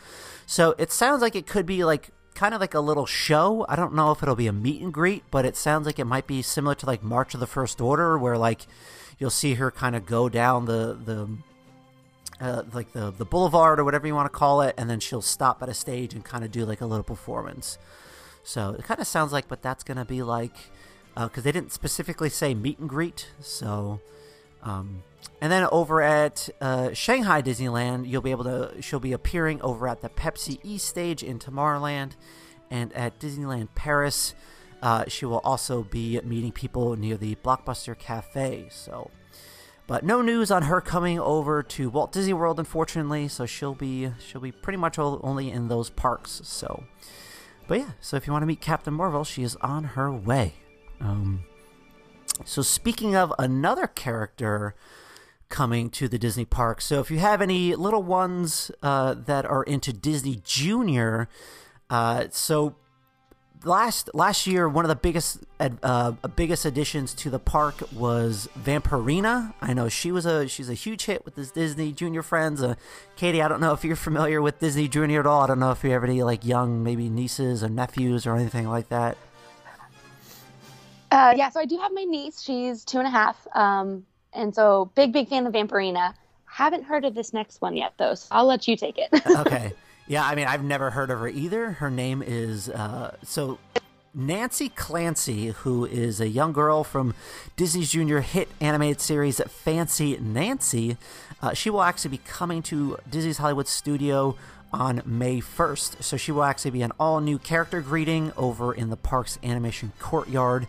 So it sounds like it could be like kind of like a little show. I don't know if it'll be a meet and greet, but it sounds like it might be similar to like March of the First Order, where like you'll see her kind of go down the the uh, like the the boulevard or whatever you want to call it, and then she'll stop at a stage and kind of do like a little performance. So it kind of sounds like, but that's gonna be like because they didn't specifically say meet and greet. So, um, and then over at uh, Shanghai Disneyland, you'll be able to. She'll be appearing over at the Pepsi East stage in Tomorrowland, and at Disneyland Paris, uh, she will also be meeting people near the Blockbuster Cafe. So. But no news on her coming over to Walt Disney World, unfortunately. So she'll be she'll be pretty much only in those parks. So, but yeah. So if you want to meet Captain Marvel, she is on her way. Um, so speaking of another character coming to the Disney park, so if you have any little ones uh, that are into Disney Junior, uh, so last last year, one of the biggest uh, biggest additions to the park was Vampirina. I know she was a she's a huge hit with his Disney Junior friends. Uh, Katie, I don't know if you're familiar with Disney Junior at all. I don't know if you have any like young maybe nieces or nephews or anything like that. Uh, yeah, so I do have my niece. She's two and a half, um, and so big big fan of Vampirina. Haven't heard of this next one yet though, so I'll let you take it. [laughs] [laughs] okay. Yeah, I mean, I've never heard of her either. Her name is uh, so Nancy Clancy, who is a young girl from Disney's Junior hit animated series Fancy Nancy. Uh, she will actually be coming to Disney's Hollywood studio on May 1st. So she will actually be an all new character greeting over in the park's animation courtyard.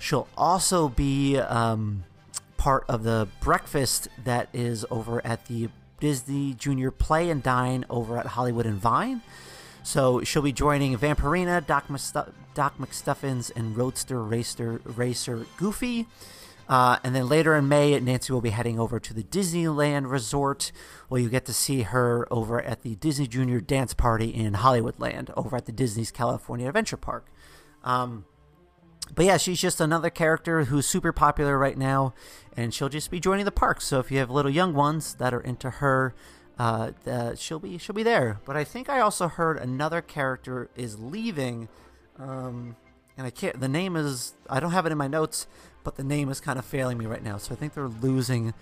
She'll also be um, part of the breakfast that is over at the Disney Junior Play and Dine over at Hollywood and Vine. So she'll be joining Vampirina, Doc, Mustu- Doc McStuffins, and Roadster Racer, Racer Goofy. Uh, and then later in May, Nancy will be heading over to the Disneyland Resort, where you get to see her over at the Disney Junior Dance Party in Hollywoodland, over at the Disney's California Adventure Park. Um, but yeah, she's just another character who's super popular right now, and she'll just be joining the park. So if you have little young ones that are into her, uh, uh, she'll be she'll be there. But I think I also heard another character is leaving, um, and I can't. The name is I don't have it in my notes, but the name is kind of failing me right now. So I think they're losing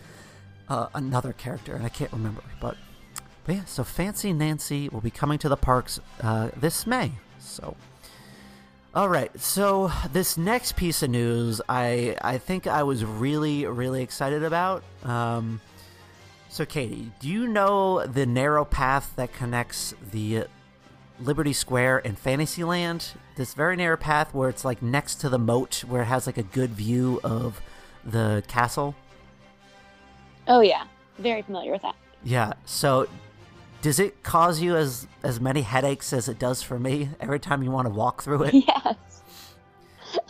uh, another character, and I can't remember. But but yeah, so Fancy Nancy will be coming to the parks uh, this May. So all right, so this next piece of news, I I think I was really really excited about. Um, so, Katie, do you know the narrow path that connects the Liberty Square and Fantasyland? This very narrow path where it's like next to the moat, where it has like a good view of the castle. Oh yeah, very familiar with that. Yeah. So, does it cause you as as many headaches as it does for me every time you want to walk through it? [laughs] Yes.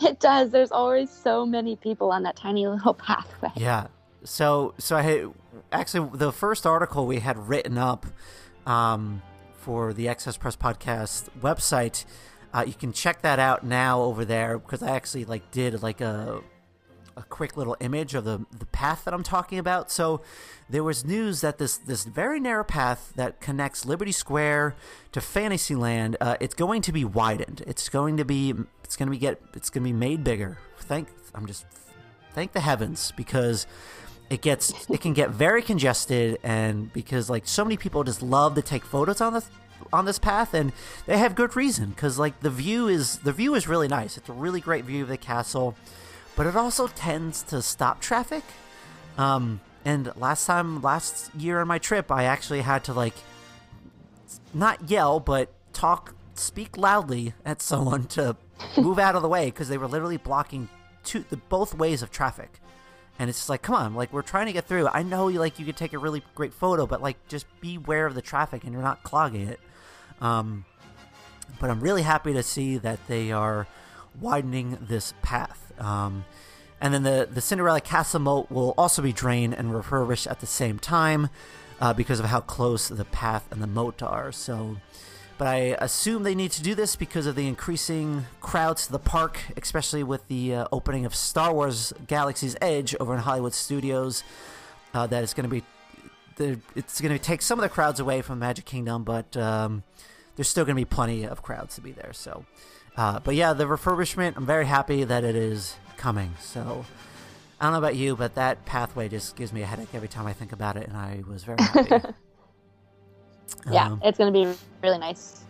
It does. There's always so many people on that tiny little [laughs] pathway. Yeah. So so I actually the first article we had written up um, for the Excess Press podcast website. Uh, you can check that out now over there because I actually like did like a a quick little image of the the path that I'm talking about. So there was news that this this very narrow path that connects Liberty Square to Fantasyland, uh, it's going to be widened. It's going to be it's going to be get it's going to be made bigger. Thank I'm just thank the heavens because it gets it can get very congested and because like so many people just love to take photos on this on this path and they have good reason because like the view is the view is really nice it's a really great view of the castle but it also tends to stop traffic. Um, and last time, last year on my trip, I actually had to like not yell, but talk, speak loudly at [laughs] someone to move out of the way because they were literally blocking two, the both ways of traffic. And it's just like, come on, like we're trying to get through. I know you like you could take a really great photo, but like just beware of the traffic and you're not clogging it. Um, but I'm really happy to see that they are widening this path. Um, and then the, the Cinderella Castle moat will also be drained and refurbished at the same time uh, because of how close the path and the moat are. So, but I assume they need to do this because of the increasing crowds to the park, especially with the uh, opening of Star Wars Galaxy's Edge over in Hollywood Studios. Uh, that is going to be it's going to take some of the crowds away from Magic Kingdom, but um, there's still going to be plenty of crowds to be there. So, uh, but yeah, the refurbishment, I'm very happy that it is coming. So I don't know about you, but that pathway just gives me a headache every time I think about it, and I was very happy. [laughs] yeah, um, it's going to be really nice.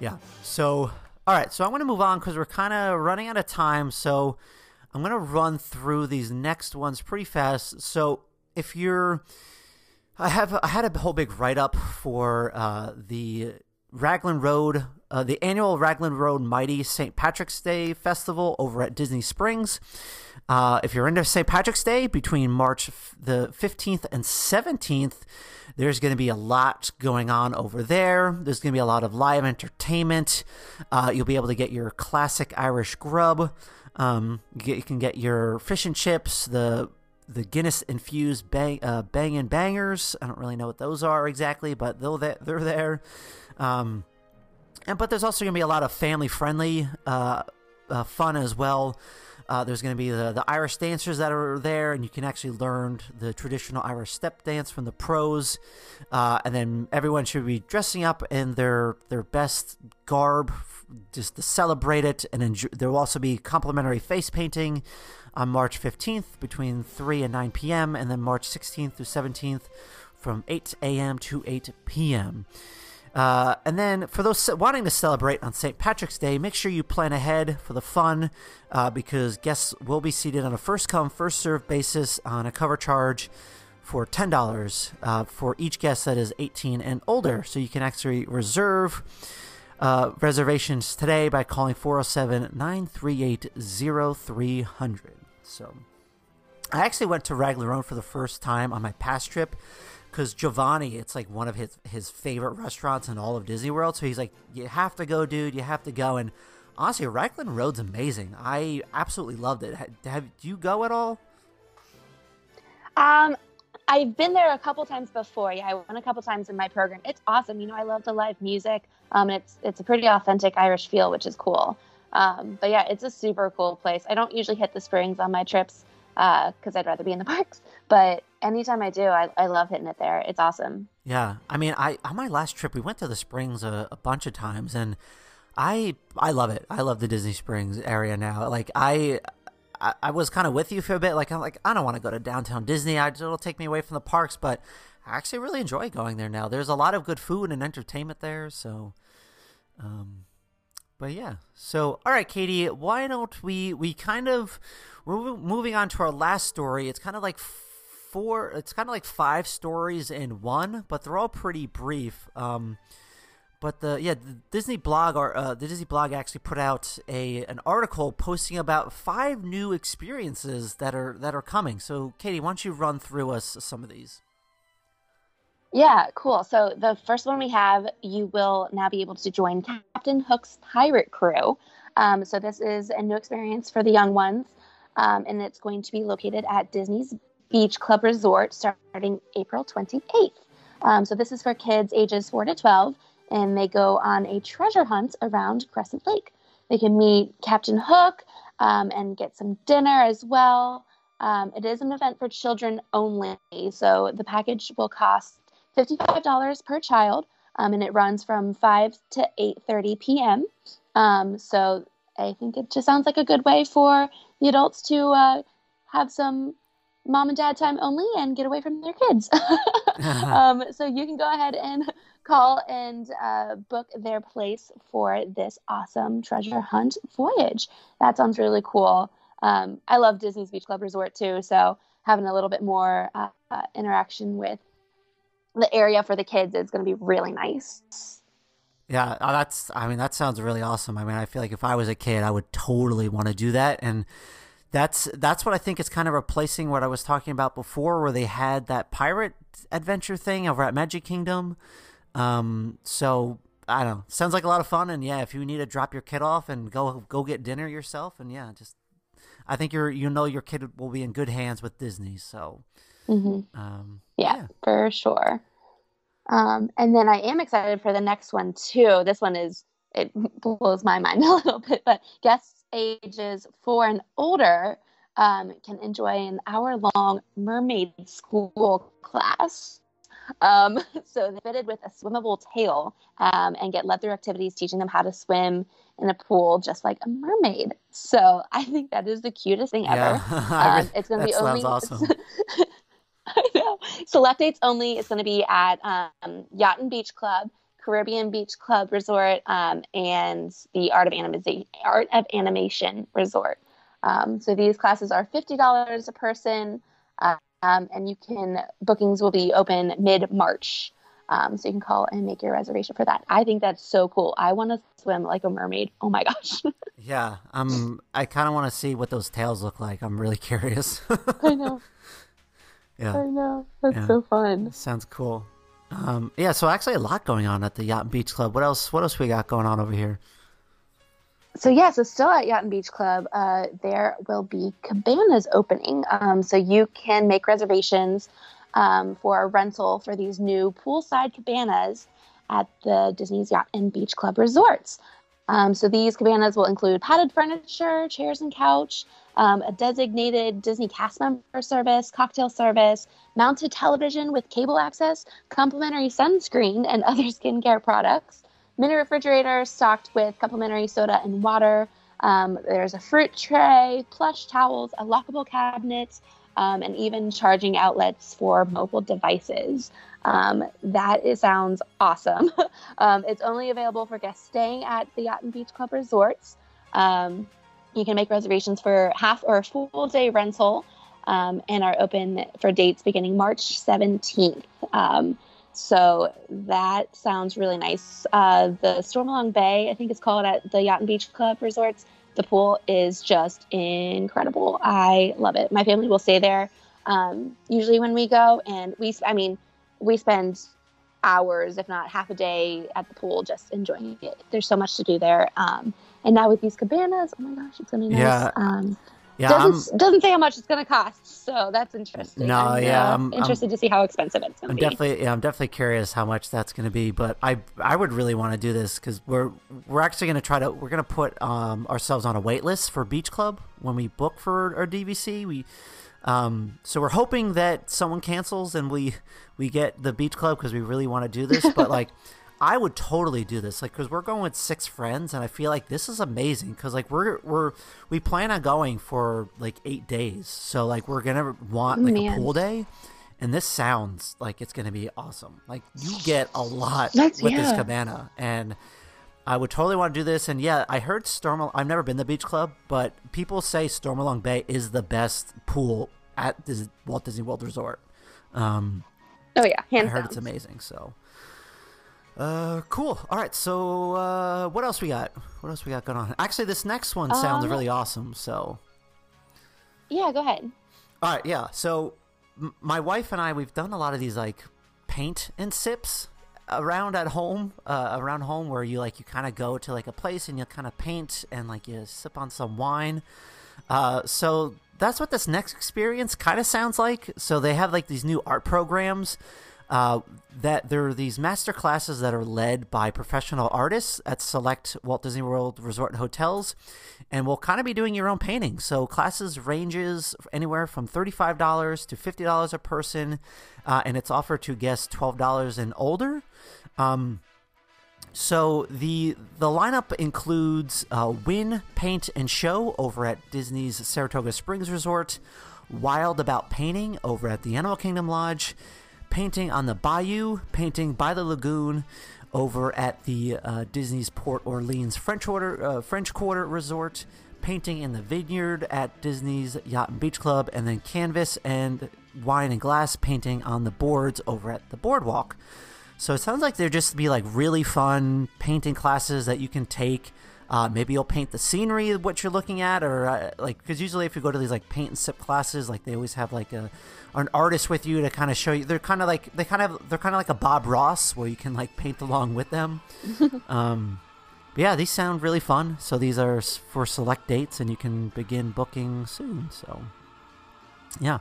Yeah. So, all right. So I want to move on because we're kind of running out of time. So I'm going to run through these next ones pretty fast. So if you're, I have I had a whole big write up for uh, the Raglan Road uh, the annual Raglan Road Mighty St. Patrick's Day Festival over at Disney Springs. Uh, if you're into St. Patrick's Day between March the 15th and 17th, there's going to be a lot going on over there. There's going to be a lot of live entertainment. Uh, you'll be able to get your classic Irish grub. Um, you, get, you, can get your fish and chips, the the Guinness infused bang uh, bang and bangers. I don't really know what those are exactly, but they're they're there. Um, and but there's also going to be a lot of family friendly uh, uh, fun as well. Uh, there's going to be the, the Irish dancers that are there, and you can actually learn the traditional Irish step dance from the pros. Uh, and then everyone should be dressing up in their their best garb just to celebrate it. And enjoy, there will also be complimentary face painting on March 15th between 3 and 9 p.m., and then March 16th through 17th from 8 a.m. to 8 p.m. Uh, and then for those wanting to celebrate on St. Patrick's Day, make sure you plan ahead for the fun uh, because guests will be seated on a first come, first served basis on a cover charge for $10 uh, for each guest that is 18 and older. So you can actually reserve uh, reservations today by calling 407 938 0300. So I actually went to Raglan Road for the first time on my past trip because Giovanni, it's like one of his his favorite restaurants in all of Disney World. So he's like, you have to go, dude. You have to go. And honestly, Raglan Road's amazing. I absolutely loved it. Have, have you go at all? Um, I've been there a couple times before. Yeah, I went a couple times in my program. It's awesome. You know, I love the live music. Um, it's it's a pretty authentic Irish feel, which is cool. Um, but yeah, it's a super cool place. I don't usually hit the springs on my trips because uh, I'd rather be in the [laughs] parks. But anytime I do, I, I love hitting it there. It's awesome. Yeah, I mean, I on my last trip we went to the Springs a, a bunch of times, and I I love it. I love the Disney Springs area now. Like I I, I was kind of with you for a bit. Like I'm like I don't want to go to downtown Disney. I, it'll take me away from the parks, but I actually really enjoy going there now. There's a lot of good food and entertainment there, so. Um, but yeah, so all right, Katie, why don't we we kind of we're moving on to our last story. It's kind of like four. It's kind of like five stories in one, but they're all pretty brief. Um, but the yeah, the Disney blog or uh, the Disney blog actually put out a an article posting about five new experiences that are that are coming. So, Katie, why don't you run through us some of these? Yeah, cool. So the first one we have, you will now be able to join Captain Hook's pirate crew. Um, so this is a new experience for the young ones, um, and it's going to be located at Disney's Beach Club Resort starting April 28th. Um, so this is for kids ages 4 to 12, and they go on a treasure hunt around Crescent Lake. They can meet Captain Hook um, and get some dinner as well. Um, it is an event for children only, so the package will cost $55 per child, um, and it runs from 5 to 8.30 p.m. Um, so I think it just sounds like a good way for the adults to uh, have some mom and dad time only and get away from their kids. [laughs] um, so you can go ahead and call and uh, book their place for this awesome treasure hunt voyage. That sounds really cool. Um, I love Disney's Beach Club Resort too, so having a little bit more uh, uh, interaction with the area for the kids is going to be really nice. Yeah, uh, that's. I mean, that sounds really awesome. I mean, I feel like if I was a kid, I would totally want to do that, and that's that's what I think is kind of replacing what I was talking about before, where they had that pirate adventure thing over at Magic Kingdom. Um, so I don't know. Sounds like a lot of fun, and yeah, if you need to drop your kid off and go go get dinner yourself, and yeah, just I think you're you know your kid will be in good hands with Disney. So Mm-hmm. Um, yeah, yeah, for sure. Um, and then I am excited for the next one too. This one is it blows my mind [laughs] a little bit, but guests ages four and older um, can enjoy an hour long mermaid school class. Um, [laughs] so they're fitted with a swimmable tail um, and get led through activities teaching them how to swim in a pool just like a mermaid. So I think that is the cutest thing ever. Yeah. [laughs] Um, it's going to be only awesome. I know. Select dates only. It's going to be at um, Yacht and Beach Club, Caribbean Beach Club Resort, um, and the Art of, Anima- Art of Animation Resort. Um, so these classes are fifty dollars a person, um, and you can bookings will be open mid March. Um, so you can call and make your reservation for that. I think that's so cool. I want to swim like a mermaid. Oh my gosh. [laughs] yeah, um, I kind of want to see what those tails look like. I'm really [laughs] curious. I know. Yeah. I know. That's yeah. so fun. Sounds cool. Um, yeah, so actually a lot going on at the Yacht and Beach Club. What else? What else we got going on over here? So yeah, so still at Yacht and Beach Club, uh, there will be cabanas opening. Um, so you can make reservations um, for a rental for these new poolside cabanas, at the Disney's Yacht and Beach Club resorts. Um, so these cabanas will include padded furniture, chairs and couch, um, a designated Disney cast member service, cocktail service, mounted television with cable access, complimentary sunscreen and [laughs] other skincare products, mini refrigerator stocked with complimentary soda and water. Um, there's a fruit tray, plush towels, a lockable cabinet, um, and even charging outlets for mobile devices. Um, that is, sounds awesome. [laughs] um, it's only available for guests staying at the Yacht and Beach Club resorts. Um, you can make reservations for half or a full day rental um, and are open for dates beginning March 17th. Um, so that sounds really nice. Uh, the Stormalong Bay, I think it's called at the Yacht and Beach Club resorts. The pool is just incredible. I love it. My family will stay there um, usually when we go, and we, I mean, we spend hours, if not half a day, at the pool just enjoying it. There's so much to do there. Um, and now with these cabanas, oh my gosh, it's gonna be nice. Yeah. Um, Yeah, doesn't I'm, doesn't say how much it's gonna cost, so that's interesting. No, I'm, yeah, uh, I'm- I'm- interested to see how expensive it's gonna I'm be. definitely yeah, I'm definitely curious how much that's going to be, but I I would really want to do this because we're we're actually going to try to we're going to put um, ourselves on a wait list for Beach Club when we book for our DVC. We um, so we're hoping that someone cancels and we we get the Beach Club because we really want to do this. But like, [laughs] I would totally do this, like because we're going with six friends, and I feel like this is amazing because like we're we're we plan on going for like eight days, so like we're gonna want like a pool day. And this sounds like it's going to be awesome. Like you get a lot That's- with this cabana, and I would totally want to do this. And yeah, I heard Storm. I've never been to Beach Club, but people say Stormalong Bay is the best pool at Dis- Walt Disney World Resort. Um, Oh yeah, I heard down. it's amazing. So, uh, cool. All right. So, uh, what else we got? What else we got going on? Actually, this next one sounds Um, really awesome. So, Yeah, go ahead. all right, yeah. So, m- my wife and I, we've done a lot of these like paint and sips around at home, uh, around home, where you like you kind of go to like a place and you kind of paint and like you sip on some wine. Uh, so that's what this next experience kind of sounds like. So they have like these new art programs. Uh, that there are these master classes that are led by professional artists at select Walt Disney World resort and hotels, and we'll kind of be doing your own painting. So classes ranges anywhere from thirty-five dollars to fifty dollars a person, uh, and it's offered to guests twelve dollars and older. Um, so the the lineup includes uh, Wine Paint and Show over at Disney's Saratoga Springs Resort, Wild About Painting over at the Animal Kingdom Lodge, Painting on the Bayou, Painting by the Lagoon over at the uh, Disney's Port Orleans French Quarter uh, French Quarter Resort, Painting in the Vineyard at Disney's Yacht and Beach Club, and then Canvas and Wine and Glass Painting on the boards over at the Boardwalk. So it sounds like they're just be like really fun painting classes that you can take. Uh, maybe you'll paint the scenery of what you're looking at, or uh, like because usually if you go to these like paint and sip classes, like they always have like a an artist with you to kind of show you. They're kind of like they kind of they're kind of like a Bob Ross where you can like paint along with them. [laughs] um, but yeah, these sound really fun. So these are for select dates, and you can begin booking soon. So yeah,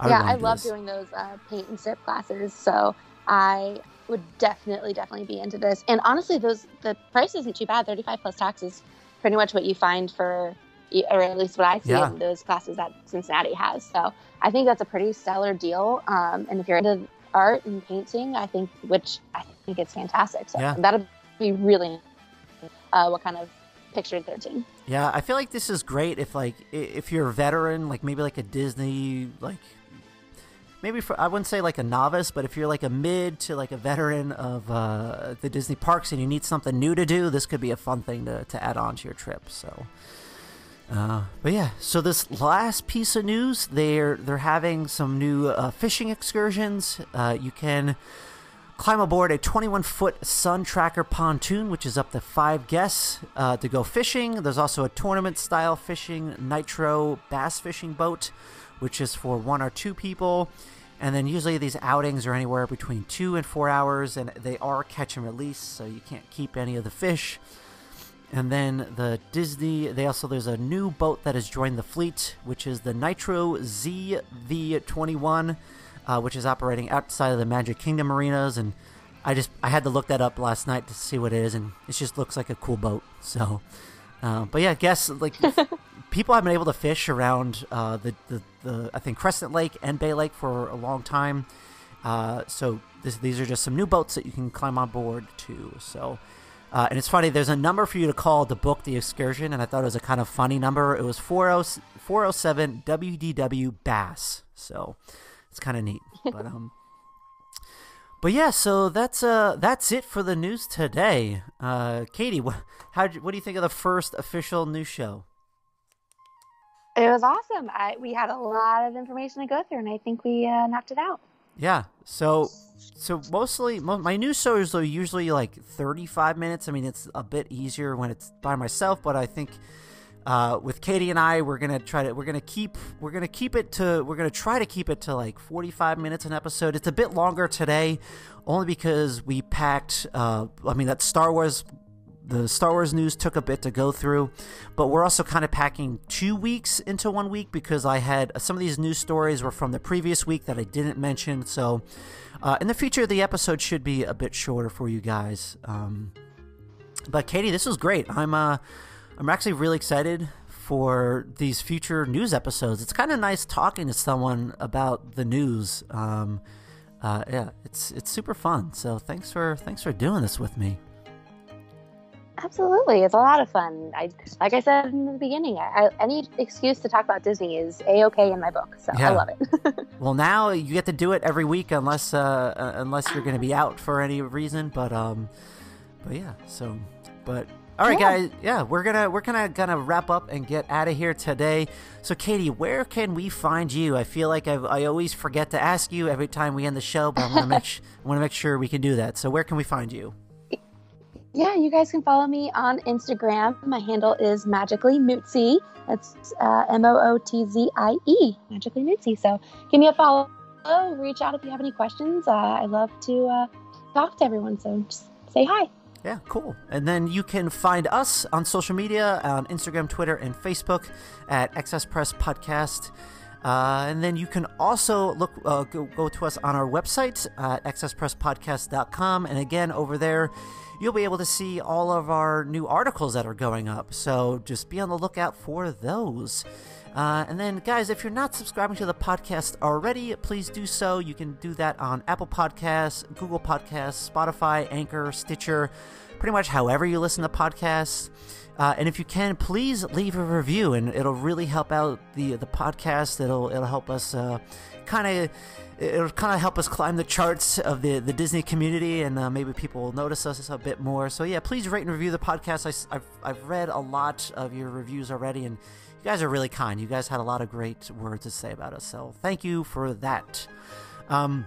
would yeah, I do love this. doing those uh, paint and sip classes. So I would definitely, definitely be into this. And honestly, those the price isn't too bad. Thirty five plus taxes, pretty much what you find for, or at least what I see Yeah. in those classes that Cincinnati has. So I think that's a pretty stellar deal. Um, and if you're into art and painting, I think which I think it's fantastic. So Yeah. that'll be really uh, what kind of picture they're doing. Yeah, I feel like this is great if like if you're a veteran, like maybe like a Disney like maybe for I wouldn't say like a novice, but if you're like a mid to like a veteran of uh, the Disney parks and you need something new to do, this could be a fun thing to, to add on to your trip. So uh, but yeah, so this last piece of news, they're they're having some new uh, fishing excursions. Uh, you can climb aboard a 21 foot Sun Tracker pontoon, which is up to five guests uh, to go fishing. There's also a tournament style fishing nitro bass fishing boat, which is for one or two people. And then usually these outings are anywhere between two and four hours, and they are catch and release, so you can't keep any of the fish. And then the Disney, they also, there's a new boat that has joined the fleet, which is the Nitro ZV21, uh, which is operating outside of the Magic Kingdom arenas. And I just I had to look that up last night to see what it is, and it just looks like a cool boat. So, uh, but yeah, I guess like [laughs] people have been able to fish around uh, the, the the I think Crescent Lake and Bay Lake for a long time. Uh, so this, these are just some new boats that you can climb on board to. So. Uh, and it's funny, there's a number for you to call to book the excursion, and I thought it was a kind of funny number. It was 40, 407 WDW Bass. So it's kind of neat. But um, but yeah, so that's uh that's it for the news today. Uh, Katie, what how what do you think of the first official news show? It was awesome. I, we had a lot of information to go through, and I think we uh, knocked it out. Yeah. So so mostly mo- my news shows are usually like 35 minutes. I mean, it's a bit easier when it's by myself, but I think uh, with Katie and I, we're gonna try to we're gonna keep we're gonna keep it to we're gonna try to keep it to like 45 minutes an episode. It's a bit longer today, only because we packed. Uh, I mean, that Star Wars. The Star Wars news took a bit to go through, but we're also kind of packing two weeks into one week because I had some of these news stories were from the previous week that I didn't mention. So, uh, in the future, the episode should be a bit shorter for you guys. Um, but Katie, this was great. I'm uh, I'm actually really excited for these future news episodes. It's kind of nice talking to someone about the news. Um, uh, yeah, it's it's super fun. So thanks for thanks for doing this with me. Absolutely, it's a lot of fun. I, like I said in the beginning, I, I, any excuse to talk about Disney is a okay in my book. So Yeah. I love it. [laughs] Well, now you get to do it every week, unless uh, uh, unless you're going to be out for any reason. But um, but yeah. So, but all right, Yeah. guys. Yeah, we're gonna we're gonna gonna wrap up and get out of here today. So, Katie, where can we find you? I feel like I've, I always forget to ask you every time we end the show, but I want to make [laughs] sh- I want to make sure we can do that. So, where can we find you? yeah, you guys can follow me on Instagram. My handle is magically Mootzie. That's uh, M O O T Z I E, magically Mootzie. So give me a follow. Reach out if you have any questions. Uh, I love to uh, talk to everyone. So just say hi. Yeah, cool. And then you can find us on social media on Instagram, Twitter, and Facebook at XS Press Podcast. Uh, and then you can also look uh, go, go to us on our website at xspresspodcast.com. And again, over there, you'll be able to see all of our new articles that are going up. So just be on the lookout for those. Uh, and then, guys, if you're not subscribing to the podcast already, please do so. You can do that on Apple Podcasts, Google Podcasts, Spotify, Anchor, Stitcher, pretty much however you listen to podcasts. Uh, and if you can, please leave a review, and it'll really help out the the podcast. It'll it'll help us kind of it'll kind of help us climb the charts of the the Disney community, and uh, maybe people will notice us a bit more. So yeah, please rate and review the podcast. I, have I've read a lot of your reviews already, and you guys are really kind. You guys had a lot of great words to say about us, so thank you for that. Um,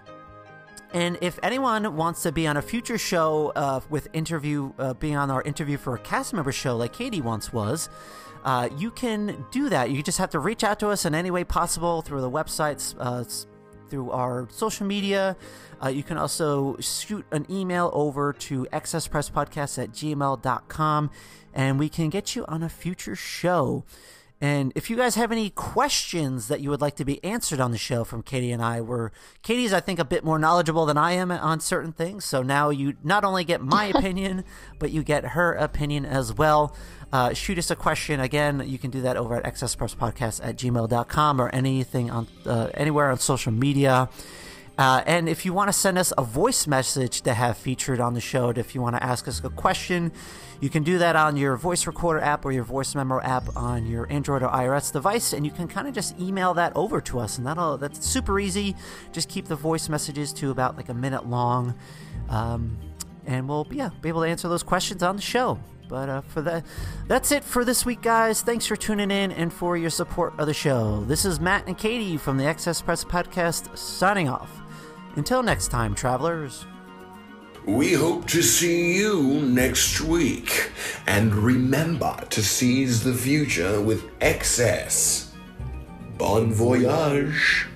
and if anyone wants to be on a future show uh, with interview, uh, on our interview for a cast member show like Katie once was, uh, you can do that. You just have to reach out to us in any way possible through the websites, uh, through our social media. Uh, you can also shoot an email over to excesspresspodcast at gmail.com and we can get you on a future show. And if you guys have any questions that you would like to be answered on the show from Katie and I, where Katie's, I think, a bit more knowledgeable than I am on certain things. So now you not only get my [laughs] opinion, but you get her opinion as well. Uh, shoot us a question. Again, you can do that over at excesspresspodcast at gmail.com or anything on uh, anywhere on social media. Uh, and if you want to send us a voice message to have featured on the show, if you want to ask us a question, you can do that on your voice recorder app or your voice memo app on your Android or iOS device, and you can kind of just email that over to us, and that'll that's super easy. Just keep the voice messages to about like a minute long, um, and we'll yeah be able to answer those questions on the show. But uh, for that, that's it for this week, guys. Thanks for tuning in and for your support of the show. This is Matt and Katie from the Excess Press Podcast signing off. Until next time, travelers. We hope to see you next week. And remember to seize the future with excess. Bon voyage.